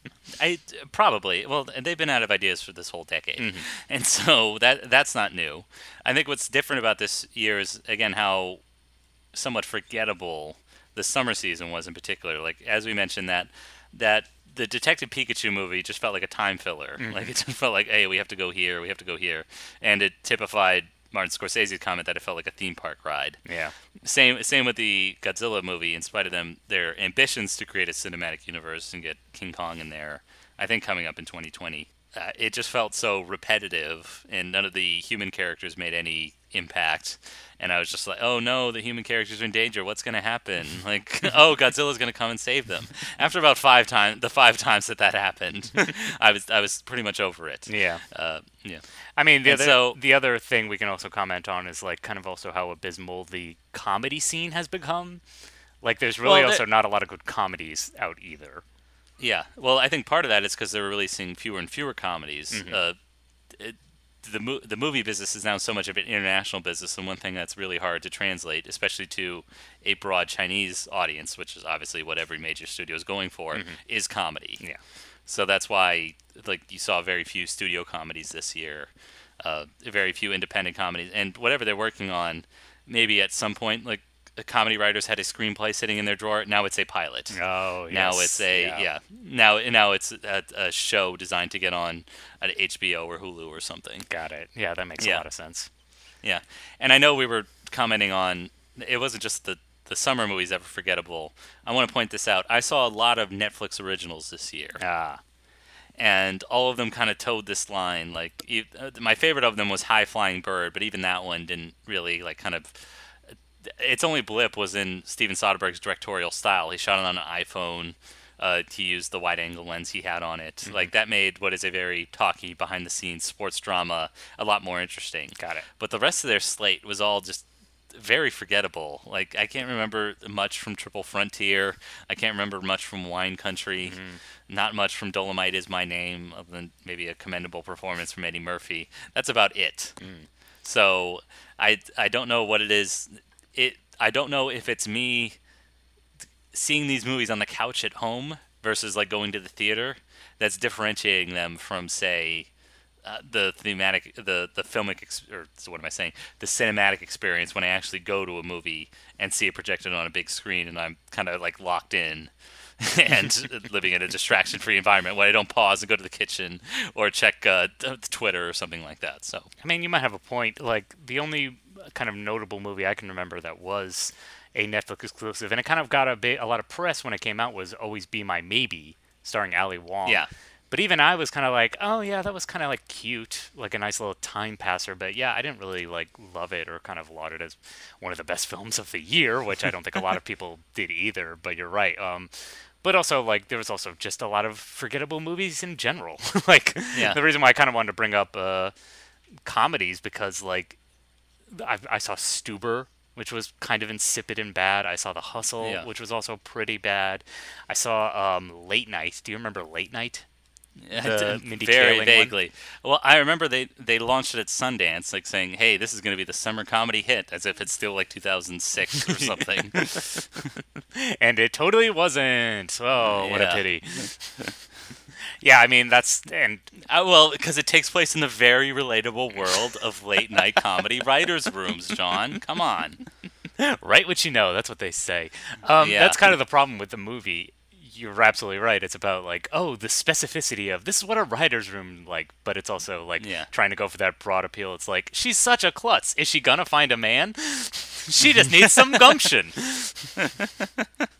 I probably well, they've been out of ideas for this whole decade, and so that that's not new. I think what's different about this year is again how somewhat forgettable the summer season was in particular. Like as we mentioned that that the Detective Pikachu movie just felt like a time filler. Mm-hmm. Like it just felt like, hey, we have to go here, we have to go here, and it typified Martin Scorsese's comment that it felt like a theme park ride. yeah, Same same with the Godzilla movie. In spite of them, their ambitions to create a cinematic universe and get King Kong in there, I think coming up in 2020, uh, it just felt so repetitive, and none of the human characters made any impact. And I was just like, oh no, the human characters are in danger. What's going to happen? Like, oh, Godzilla's going to come and save them. After about five times, the five times that that happened, I was I was pretty much over it. yeah. Uh, yeah. I mean, the And other, so- the other thing we can also comment on is like kind of also how abysmal the comedy scene has become. Like, there's really Well, also not a lot of good comedies out either. Yeah, well, I think part of that is because they're releasing fewer and fewer comedies. Mm-hmm. Uh, it, the mo- the movie business is now so much of an international business, and one thing that's really hard to translate, especially to a broad Chinese audience, which is obviously what every major studio is going for, is comedy. Mm-hmm. Yeah. So that's why, like, you saw very few studio comedies this year, uh, very few independent comedies, and whatever they're working on, maybe at some point, like, comedy writers had a screenplay sitting in their drawer. Now it's a pilot Oh, yes. now it's a yeah. yeah. now now it's a, a show designed to get on at HBO or Hulu or something. Got it. Yeah, that makes Yeah. a lot of sense. Yeah, and I know we were commenting on it wasn't just the the summer movies that were forgettable. I want to point this out. I saw a lot of Netflix originals this year, Ah, and all of them kind of toed this line. Like uh, my favorite of them was High Flying Bird, but even that one didn't really like kind of. Its only blip was in Steven Soderbergh's directorial style. He shot it on an iPhone. Uh, he used the wide angle lens he had on it. Mm-hmm. Like that made what is a very talky behind the scenes sports drama a lot more interesting. Got it. But the rest of their slate was all just very forgettable. Like I can't remember much from Triple Frontier. I can't remember much from Wine Country. Mm-hmm. Not much from Dolemite is my name, other than maybe a commendable performance from Eddie Murphy. That's about it. Mm. So I I don't know what it is. It I don't know if it's me seeing these movies on the couch at home versus like going to the theater that's differentiating them from say uh, the thematic the the filmic ex- or so what am I saying the cinematic experience when I actually go to a movie and see it projected on a big screen and I'm kind of like locked in and living in a distraction free environment where I don't pause and go to the kitchen or check uh, Twitter or something like that so I mean, you might have a point. Like the only kind of notable movie I can remember that was a Netflix exclusive, and it kind of got a bit a lot of press when it came out, was "Always Be My Maybe," starring Ali Wong. Yeah. But even I was kind of like, oh yeah, that was kind of like cute, like a nice little time passer. But yeah, I didn't really like love it or kind of laud it as one of the best films of the year, which I don't think a lot of people did either. But you're right. Um, but also like there was also just a lot of forgettable movies in general. like Yeah. the reason why I kind of wanted to bring up uh, comedies because like I, I saw Stuber, which was kind of insipid and bad. I saw The Hustle, Yeah. which was also pretty bad. I saw um, Late Night. Do you remember Late Night? The Mindy very Kaling one? vaguely. Well, I remember they they launched it at Sundance, like saying, "Hey, this is going to be the summer comedy hit," as if it's still like 2006 or something. and it totally wasn't. Oh, what a pity. yeah, I mean that's and uh, well, because it takes place in the very relatable world of late night comedy writers' rooms. John, come on. write what you know. That's what they say. Um, Yeah. That's kind of the problem with the movie. You're absolutely right. It's about like, oh, the specificity of this is what a writer's room like, but it's also like Yeah. trying to go for that broad appeal. It's like she's such a klutz. Is she gonna find a man? she just needs some gumption.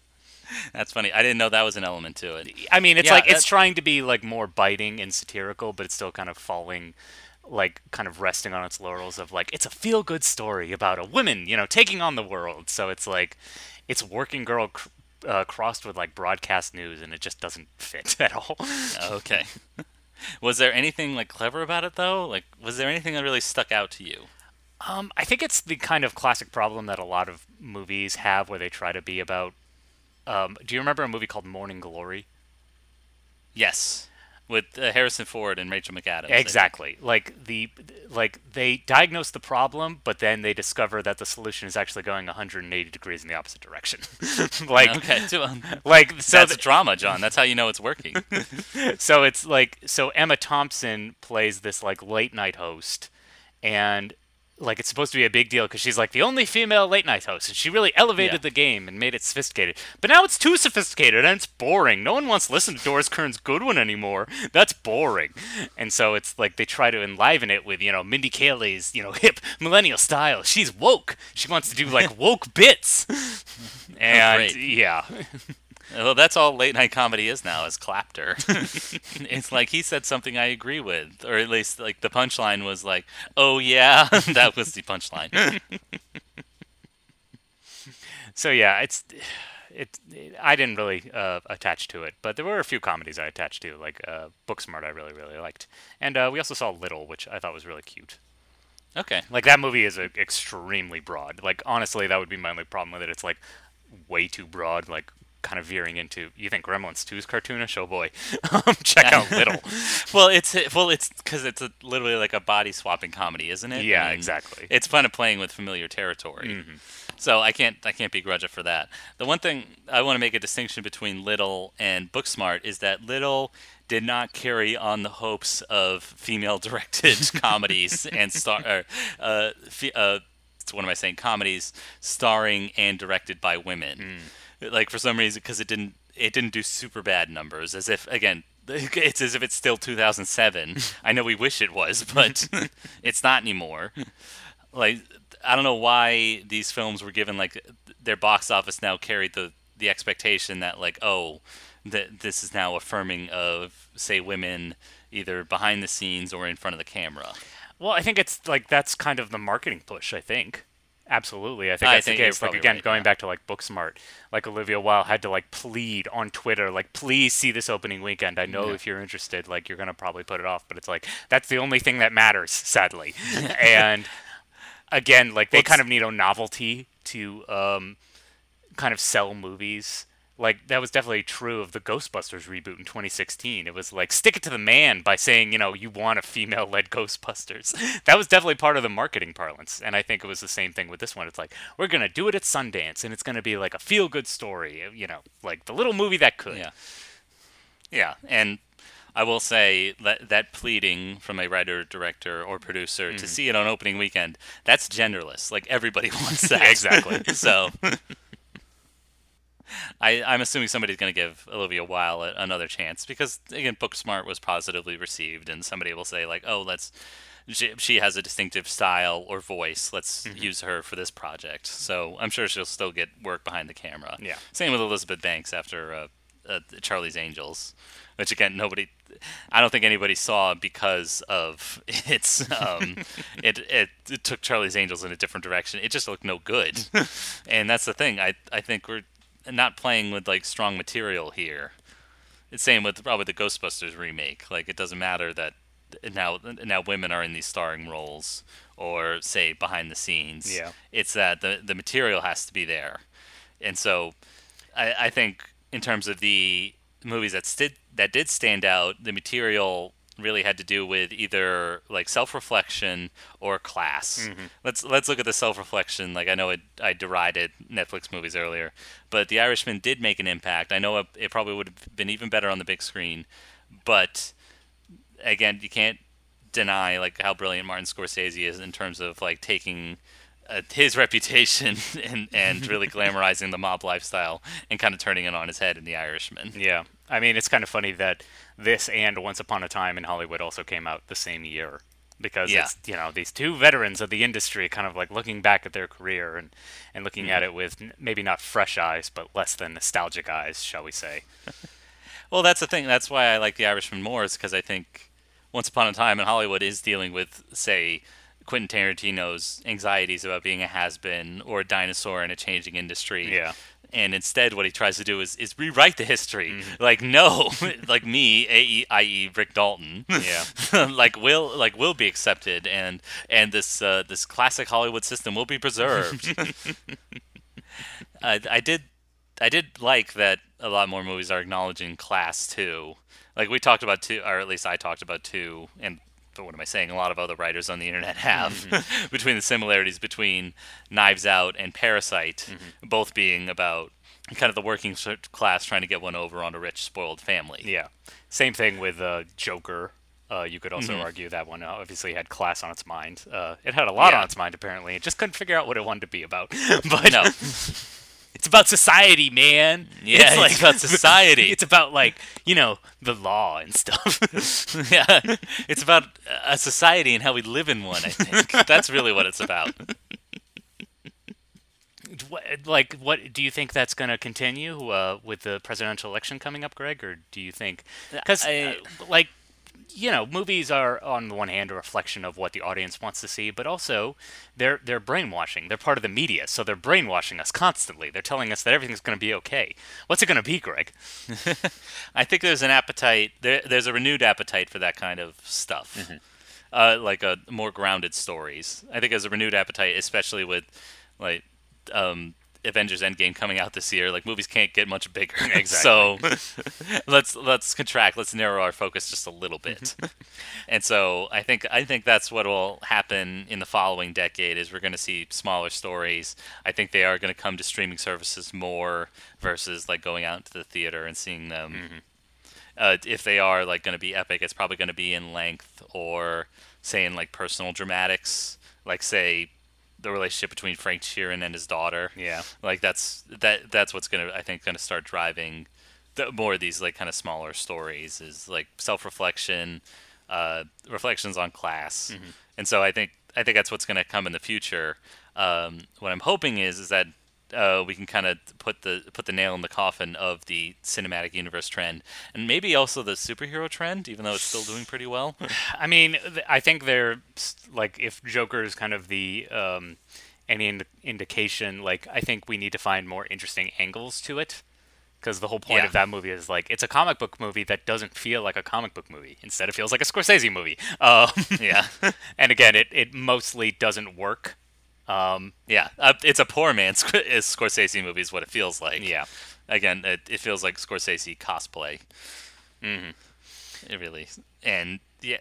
That's funny. I didn't know that was an element to it. I mean, it's Yeah, like it's trying to be like more biting and satirical, but it's still kind of falling, like kind of resting on its laurels of like it's a feel good story about a woman, you know, taking on the world. So it's like it's working girl cr- uh, crossed with like broadcast news, and it just doesn't fit at all. Okay. was there anything like clever about it though? Like, was there anything that really stuck out to you? Um, I think it's the kind of classic problem that a lot of movies have, where they try to be about. Um, do you remember a movie called Morning Glory? Yes, with uh, Harrison Ford and Rachel McAdams. Exactly. Like the like they diagnose the problem, but then they discover that the solution is actually going 180 degrees in the opposite direction. like Okay, um, like so that's th- drama, John. That's how you know it's working. so it's like so Emma Thompson plays this like late night host and like it's supposed to be a big deal because she's like the only female late night host and she really elevated Yeah. the game and made it sophisticated. But now it's too sophisticated and it's boring. No one wants to listen to doris kearns goodwin anymore. That's boring. And so it's like they try to enliven it with you know mindy kaling's you know hip millennial style. She's woke. She wants to do like woke bits. And yeah well, that's all late night comedy is now, is clapter. it's like he said something I agree with, or at least like the punchline was like, "Oh yeah," that was the punchline. So yeah, it's it, I didn't really uh, attach to it, but there were a few comedies I attached to, like uh, Booksmart. I really really liked, and uh, we also saw Little, which I thought was really cute. okay, Like that movie is uh, extremely broad. Like honestly, that would be my only problem with it. It's like way too broad. Like kind of veering into. You think Gremlins 2 is cartoonish? Oh boy, um, check out Little. well, it's well, it's because it's a, literally like a body swapping comedy, isn't it? Yeah, I mean, exactly. It's kind of playing with familiar territory. So I can't I can't begrudge it for that. The one thing I want to make a distinction between Little and Booksmart is that Little did not carry on the hopes of female directed comedies and star or, uh, fe- uh, what am I saying? Comedies starring and directed by women. Like for some reason, because it didn't it didn't do super bad numbers. As if again, it's as if it's still 2007. I know we wish it was, but it's not anymore. Like I don't know why these films were given like their box office now carried the the expectation that like oh that this is now affirming of say women either behind the scenes or in front of the camera. Well, I think it's like that's kind of the marketing push. I think. Absolutely, I think I that's think the case. Like again, right, going yeah. back to like Booksmart, like Olivia Wilde had to like plead on Twitter, like please see this opening weekend. I know if you're interested, like you're gonna probably put it off, but it's like that's the only thing that matters, sadly. and again, like they Well, kind of need a novelty to um, kind of sell movies. Like that was definitely true of the Ghostbusters reboot in 2016. It was like stick it to the man by saying, you know, you want a female-led Ghostbusters. That was definitely part of the marketing parlance, and I think it was the same thing with this one. It's like we're gonna do it at Sundance, and it's gonna be like a feel-good story, you know, like the little movie that could. Yeah. Yeah, and I will say that that pleading from a writer, director, or producer Mm-hmm. to see it on opening weekend, that's genderless. Like everybody wants that. Exactly. so I, I'm assuming somebody's going to give Olivia Wilde another chance because again, Booksmart was positively received, and somebody will say like, "Oh, let's." She, she has a distinctive style or voice. Let's Mm-hmm. use her for this project. So I'm sure she'll still get work behind the camera. Yeah. Same with Elizabeth Banks after uh, uh, Charlie's Angels, which again nobody, I don't think anybody saw because of its. Um, it, it it took Charlie's Angels in a different direction. It just looked no good, and that's the thing. I I think we're not playing with like strong material here. It's same with probably the Ghostbusters remake. Like it doesn't matter that now now women are in these starring roles or say behind the scenes. Yeah. It's that the the material has to be there. And so I, I think in terms of the movies that did that did stand out, the material really had to do with either like self-reflection or class. Let's let's look at the self-reflection. Like I know it, I derided Netflix movies earlier, but The Irishman did make an impact. I know it, it probably would have been even better on the big screen, but again, you can't deny like how brilliant Martin Scorsese is in terms of like taking uh, his reputation and and really glamorizing the mob lifestyle and kind of turning it on his head in The Irishman. Yeah. I mean, it's kind of funny that this and Once Upon a Time in Hollywood also came out the same year because Yeah. it's, you know, these two veterans of the industry kind of like looking back at their career and, and looking Mm-hmm. at it with maybe not fresh eyes, but less than nostalgic eyes, shall we say. Well, that's the thing. That's why I like The Irishman more, is because I think Once Upon a Time in Hollywood is dealing with, say, Quentin Tarantino's anxieties about being a has-been or a dinosaur in a changing industry. Yeah. And instead what he tries to do is, is rewrite the history. Like no, like me, a- i.e. Rick Dalton, Yeah. like will like will be accepted, and and this uh, this classic Hollywood system will be preserved. I, I did I did like that a lot more movies are acknowledging class too. Like we talked about two, or at least I talked about two, and but what am I saying? A lot of other writers on the internet have between the similarities between Knives Out and Parasite, both being about kind of the working class trying to get one over on a rich, spoiled family. Yeah. Same thing with uh, Joker. Uh, you could also Mhm. argue that one uh, obviously had class on its mind. Uh, it had a lot Yeah. on its mind apparently. It just couldn't figure out what it wanted to be about. but No. it's about society, man. Yeah, it's about society. It's about like you know the law and stuff. yeah, it's about a society and how we live in one. I think that's really what it's about. What- like, what do you think that's going to continue uh, with the presidential election coming up, Greg, or do you think because I- like you know movies are on the one hand a reflection of what the audience wants to see, but also they're they're brainwashing. They're part of the media, so they're brainwashing us constantly. They're telling us that everything's going to be okay. What's it going to be, Greg? I think there's an appetite. There, there's a renewed appetite for that kind of stuff, uh, like uh, more grounded stories. I think there's a renewed appetite, especially with like um, Avengers Endgame coming out this year. Like movies can't get much bigger. so let's let's contract. Let's narrow our focus just a little bit. and so I think I think that's what will happen in the following decade. Is we're going to see smaller stories. I think they are going to come to streaming services more versus like going out into the theater and seeing them uh, if they are like going to be epic, it's probably going to be in length or say in like personal dramatics, like say the relationship between Frank Sheeran and his daughter. Yeah. like that's that that's what's going to I think to start driving the, more of these like kind of smaller stories is like self reflection, uh, reflections on class, and so I think I think that's what's going to come in the future. Um, what I'm hoping is is that uh, we can kind of put the put the nail in the coffin of the cinematic universe trend, and maybe also the superhero trend, even though it's still doing pretty well. I mean, I think they're like if Joker is kind of the um, any ind- indication. Like, I think we need to find more interesting angles to it. Because the whole point Yeah. of that movie is like it's a comic book movie that doesn't feel like a comic book movie. Instead, it feels like a Scorsese movie. Um, yeah, and again, it, it mostly doesn't work. Um, yeah, uh, it's a poor man's Scorsese movie is what it feels like. Yeah. again, it, it feels like Scorsese cosplay. Mhm. It really and yeah.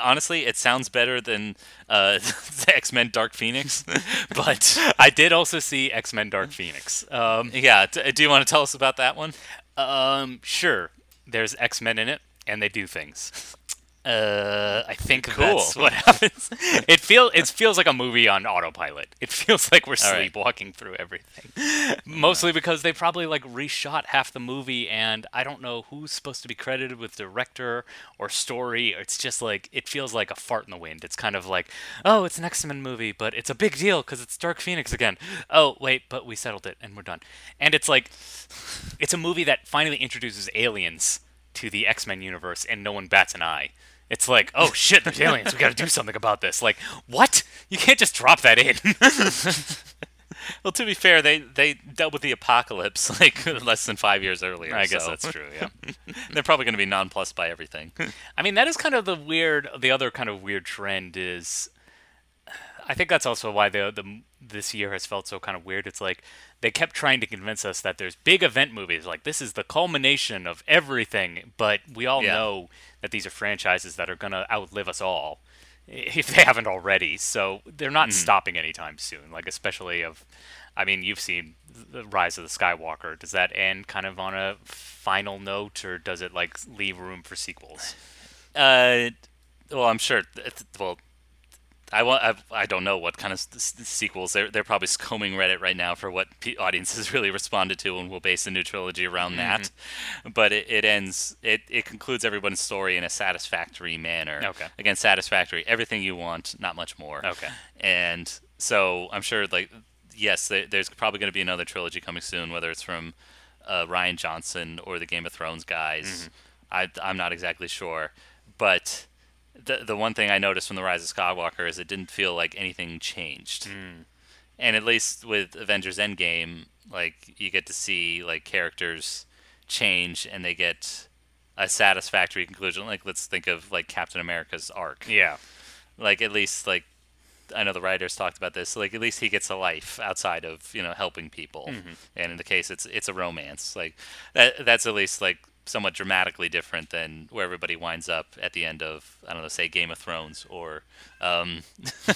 Honestly, it sounds better than uh, the X Men Dark Phoenix, but I did also see X Men Dark Phoenix. Um, yeah, do you want to tell us about that one? Um, sure. There's X Men in it, and they do things. Uh, I think Cool. that's what happens. It feels it feels like a movie on autopilot. It feels like we're All right. sleepwalking through everything. Mostly because they probably like reshot half the movie, and I don't know who's supposed to be credited with director or story. It's just like it feels like a fart in the wind. It's kind of like, oh, it's an X Men movie, but it's a big deal because it's Dark Phoenix again. Oh, wait, but we settled it and we're done. And it's like, it's a movie that finally introduces aliens to the X Men universe, and no one bats an eye. It's like, oh shit, there's aliens. We got to do something about this. Like, what? You can't just drop that in. Well, to be fair, they they dealt with the apocalypse like less than five years earlier. I guess so that's true. Yeah. they're probably going to be nonplussed by everything. I mean, that is kind of the weird. The other kind of weird trend is, I think that's also why the the this year has felt so kind of weird. It's like they kept trying to convince us that there's big event movies, like this is the culmination of everything. But we all Yeah. know that these are franchises that are gonna outlive us all, if they haven't already. So they're not stopping anytime soon. Like especially of, I mean, you've seen the Rise of the Skywalker. Does that end kind of on a final note, or does it like leave room for sequels? Uh, well, I'm sure. th- Well, I want. I, I don't know what kind of s- sequels they're they're probably combing Reddit right now for what p- audiences really responded to, and we'll base the new trilogy around that. But it, it ends. It it concludes everyone's story in a satisfactory manner. Okay. Again, satisfactory. Everything you want, not much more. Okay. And so I'm sure, like, yes, there, there's probably going to be another trilogy coming soon, whether it's from uh, Rian Johnson or the Game of Thrones guys. I, I'm not exactly sure, but the the one thing I noticed from the Rise of Skywalker is it didn't feel like anything changed. Hmm. And at least with Avengers Endgame, Like you get to see like characters change and they get a satisfactory conclusion. Like let's think of like Captain America's arc. Yeah. Like at least like I know the writers talked about this. Like at least he gets a life outside of you know helping people. Mm-hmm. And in the case, it's it's a romance. Like that that's at least like somewhat dramatically different than where everybody winds up at the end of I don't know, say Game of Thrones or um,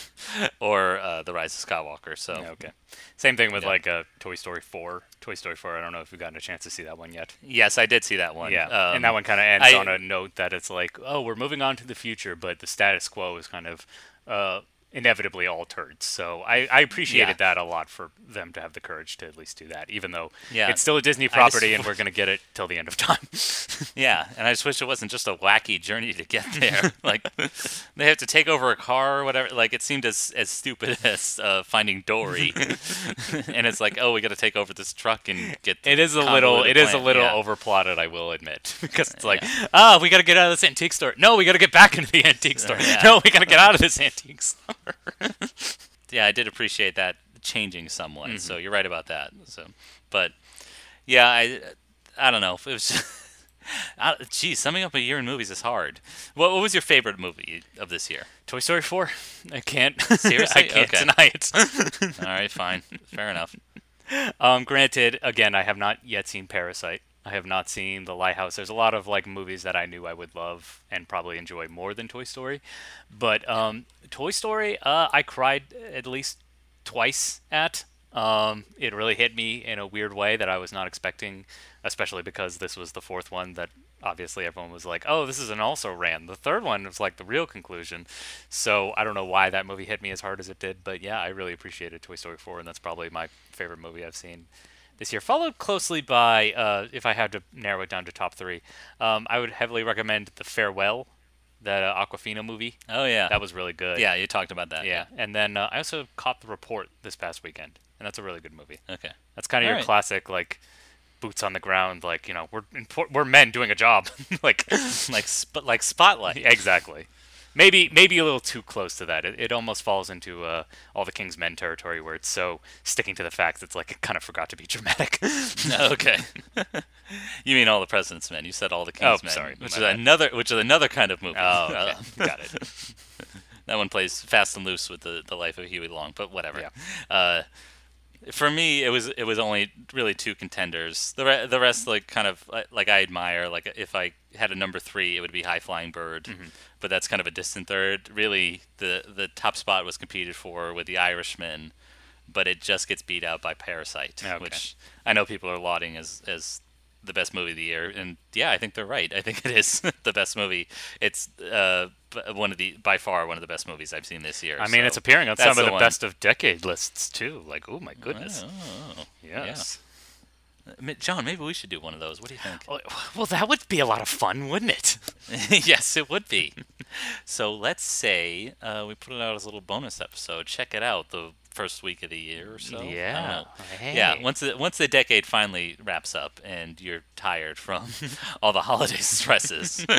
or uh, The Rise of Skywalker. So Yeah, okay. Same thing with Yeah. like a Toy Story 4. Toy Story 4. I don't know if you've gotten a chance to see that one yet. yes, I did see that one. Yeah, Um, and that one kind of ends I- on a note that it's like, oh, we're moving on to the future, but the status quo is kind of uh, inevitably altered. So I, I appreciated Yeah. that a lot for them to have the courage to at least do that, even though Yeah. it's still a Disney just- property and we're going to get it till the end of time. Yeah, and I just wish it wasn't just a wacky journey to get there. like they have to take over a car or whatever. Like it seemed as as stupid as uh, finding Dory, and it's like, oh, we got to take over this truck and get. it is a little, it is a little Yeah. overplotted, I will admit, because it's like, ah, we got to get out of this antique store. No, we got to get back into the antique store. Yeah. No, we got to get out of this antique store. yeah, I did appreciate that changing somewhat. Mm-hmm. So you're right about that. So, but yeah, I I don't know. It was. I, geez, summing up a year in movies is hard. What, what was your favorite movie of this year? Toy Story 4. I can't. Seriously? I can't Okay. deny it. All right, fine, fair enough. Um, granted, again, I have not yet seen Parasite. I have not seen The Lighthouse. There's a lot of like movies that I knew I would love and probably enjoy more than Toy Story. But um, Toy Story, uh, I cried at least twice at. Um, it really hit me in a weird way that I was not expecting, especially because this was the fourth one that obviously everyone was like, "Oh, this is an also ran." The third one was like the real conclusion. So I don't know why that movie hit me as hard as it did, but yeah, I really appreciated Toy Story 4, and that's probably my favorite movie I've seen this year. Followed closely by, uh, if I had to narrow it down to top three, um, I would heavily recommend The Farewell, that uh, Awkwafina movie. Oh yeah, That was really good. yeah. You talked about that. Yeah, and then uh, I also caught The Report this past weekend, and that's a really good movie. Okay. That's kind of your Alright. classic, like boots on the ground, like you know we're we're men doing a job, like Like sp- like Spotlight. exactly. Maybe maybe a little too close to that. It, it almost falls into uh, all the King's Men territory, where it's so sticking to the facts. It's like it kind of forgot to be dramatic. okay. you mean all the President's Men? You said all the King's Oh, Men, sorry, which is bad. another, which is another kind of movie. Oh, okay. Uh, got it. that one plays fast and loose with the, the life of Huey Long, but whatever. Yeah. Uh, for me, it was it was only really two contenders. The re- the rest like kind of like- like I admire. Like if I had a number three, it would be High Flying Bird, Mm-hmm. but that's kind of a distant third. Really, the the top spot was competed for with The Irishman, but it just gets beat out by Parasite, Okay. which I know people are lauding as as the best movie of the year, and yeah, I think they're right. I think it is the best movie. It's uh, one of the by far one of the best movies I've seen this year. I mean, so it's appearing on some of the one. best of decade lists too. Like, oh my goodness. Oh, yes. Ma- John, maybe we should do one of those. What do you think? Well, well, that would be a lot of fun, wouldn't it? yes, it would be. so let's say uh, we put it out as a little bonus episode. Check it out the first week of the year or so. Yeah. Hey. Yeah. Once the once the decade finally wraps up and you're tired from all the holiday stresses.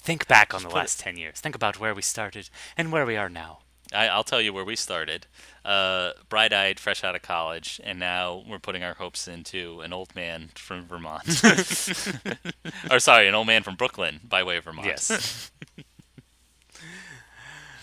Think back on the last 10 years. Think about where we started and where we are now. I, I'll tell you where we started. Uh, bright-eyed, fresh out of college, and now we're putting our hopes into an old man from Vermont. or sorry, an old man from Brooklyn by way of Vermont. Yes.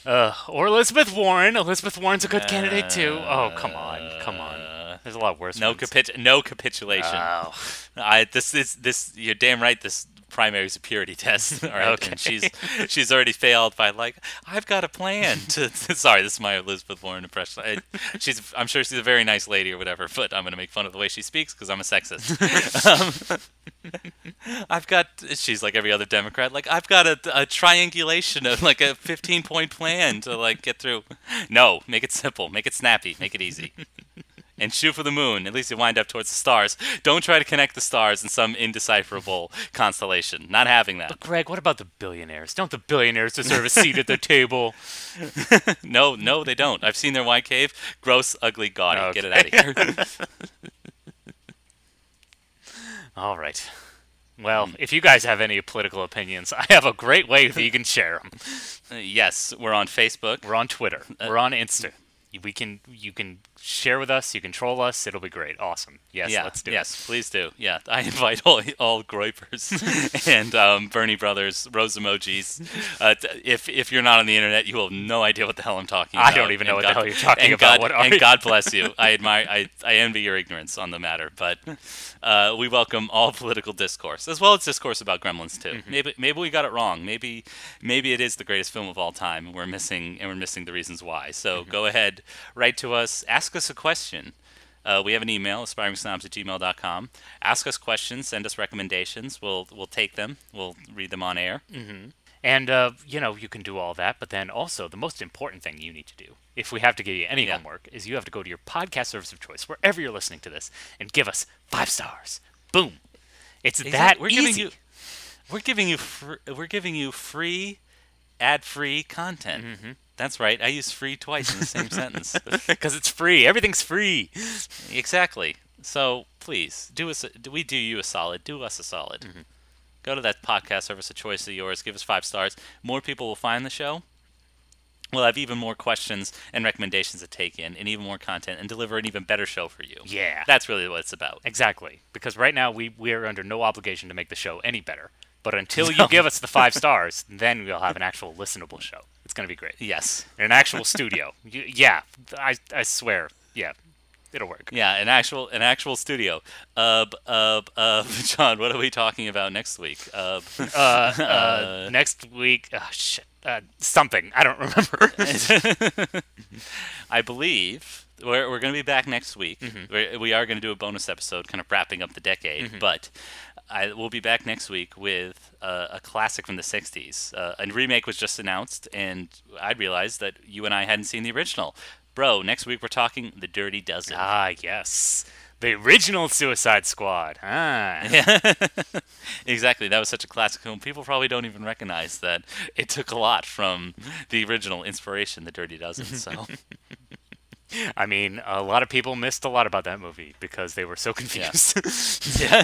Uh, or Elizabeth Warren. Elizabeth Warren's a good candidate too. Oh, come on. Come on. There's a lot worse no capit- no capitulation. Oh. I this is this you're damn right this primary a purity test. All right. Okay. And she's she's already failed by like I've got a plan to sorry, this is my Elizabeth Warren impression. I, she's I'm sure she's a very nice lady or whatever, but I'm gonna make fun of the way she speaks because I'm a sexist. um, I've got she's like every other Democrat, like I've got a, a triangulation of like a 15 point plan to like get through. No, make it simple, make it snappy, make it easy and shoot for the moon. At least you wind up towards the stars. Don't try to connect the stars in some indecipherable constellation. Not having that. But Greg, what about the billionaires? Don't the billionaires deserve a seat at the table? No, no, they don't. I've seen their white cave. Gross, ugly, gaudy. Get it out of here. All right. Well, if you guys have any political opinions, I have a great way that you can share them. Uh, yes, we're on Facebook. We're on Twitter. We're on Insta. We can you can share with us. You control us. It'll be great. Awesome. Yes, yeah, let's do yes, please do. Yeah, I invite all all Groypers and um, Bernie Brothers, Rose emojis. Uh, t- if if you're not on the internet, you will have no idea what the hell I'm talking about. I don't even know And what the hell you're talking and about. God, and you- God bless you. I admire, I, I envy your ignorance on the matter, but uh, we welcome all political discourse as well as discourse about Gremlins 2. Mm-hmm. Maybe maybe we got it wrong. Maybe maybe it is the greatest film of all time, and we're missing and we're missing the reasons why. So Mm-hmm. go ahead, write to us, ask us a question. Uh, we have an email, aspiringsnobs at gmail.com. Ask us questions, send us recommendations. We'll we'll take them. We'll read them on air. Mm. And uh, you know you can do all that, but then also the most important thing you need to do, if we have to give you any Yeah. homework, is you have to go to your podcast service of choice, wherever you're listening to this, and give us five stars. Boom. It's that we're easy. giving you we're giving you fr- we're giving you free ad-free content. Mm-hmm. That's right. I use free twice in the same sentence. because it's free. Everything's free. Exactly. So please do us. A, do we do you a solid? Do us a solid. Mm-hmm. Go to that podcast service of choice of yours. Give us five stars. More people will find the show. We'll have even more questions and recommendations to take in, and even more content, and deliver an even better show for you. Yeah. That's really what it's about. Exactly. Because right now we we are under no obligation to make the show any better. But until you give us the five stars, then we'll have an actual listenable show. It's going to be great. Yes. In an actual studio. Yeah, I I swear. Yeah, it'll work. Yeah, an actual an actual studio. Uh, uh, uh, John, what are we talking about next week? Uh, Uh, uh, next week, oh, shit, uh, something I don't remember. I believe we're, we're going to be back next week. Mm-hmm. We're, we are going to do a bonus episode, kind of wrapping up the decade. Mm-hmm. But I we'll be back next week with uh, a classic from the '60s. Uh, a remake was just announced, and I realized that you and I hadn't seen the original. Bro, next week we're talking The Dirty Dozen. ah, yes, the original Suicide Squad. Ah, exactly. That was such a classic film. People probably don't even recognize that it took a lot from the original inspiration, The Dirty Dozen. So. I mean, a lot of people missed a lot about that movie because they were so confused. Yeah.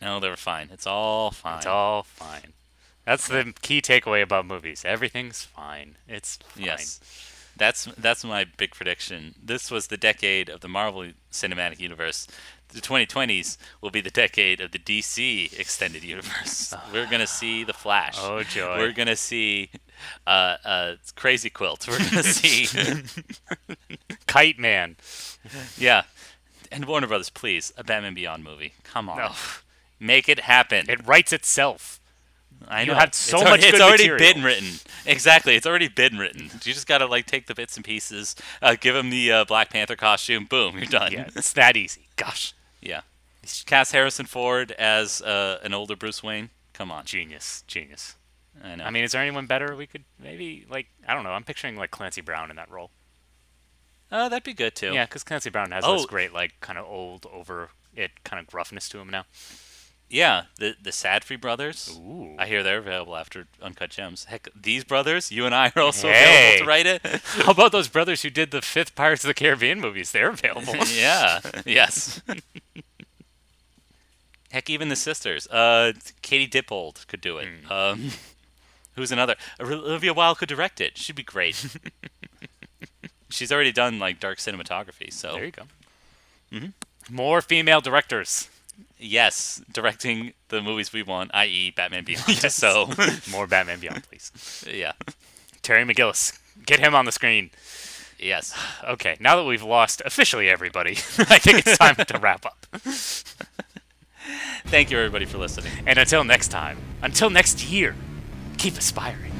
No, they were fine. It's all fine. it's all fine. That's the key takeaway about movies. Everything's fine. It's fine. Yes. That's that's my big prediction. This was the decade of the Marvel Cinematic Universe. The 2020s will be the decade of the DC extended universe. We're gonna see the Flash. Oh, joy. We're gonna see uh, uh, Crazy Quilt. We're gonna see Kite Man. yeah. And Warner Brothers, please, a Batman Beyond movie. Come on, No. Make it happen. It writes itself. I You know. had so it's much already, It's already material. been written. Exactly. It's already been written. You just gotta like take the bits and pieces, uh, give him the uh, Black Panther costume. Boom, you're done. Yeah, it's that easy. Gosh, Yeah. Cast Harrison Ford as uh, an older Bruce Wayne. Come on. genius, genius. I know. I mean, is there anyone better we could maybe like? I don't know. I'm picturing like Clancy Brown in that role. oh, that'd be good too. Yeah, because Clancy Brown has Oh. this great like kind of old over it kind of gruffness to him now. Yeah. The the Safdie brothers. Ooh. I hear they're available after Uncut Gems. Heck, these brothers, you and I are also Hey. available to write it. How about those brothers who did the fifth Pirates of the Caribbean movies? They're available. yeah. Yes. Heck, even the sisters. Uh, Katie Dippold could do it. Hmm. Um, who's another? Olivia Wilde could direct it. She'd be great. She's already done like dark cinematography, so there you go. Mm-hmm. More female directors. Yes, directing the movies we want, i.e., Batman Beyond. So More Batman Beyond, please. yeah, Terry McGinnis, get him on the screen. yes. Okay, now that we've lost officially everybody, I think it's time to wrap up. Thank you everybody for listening. And until next time, until next year, keep aspiring.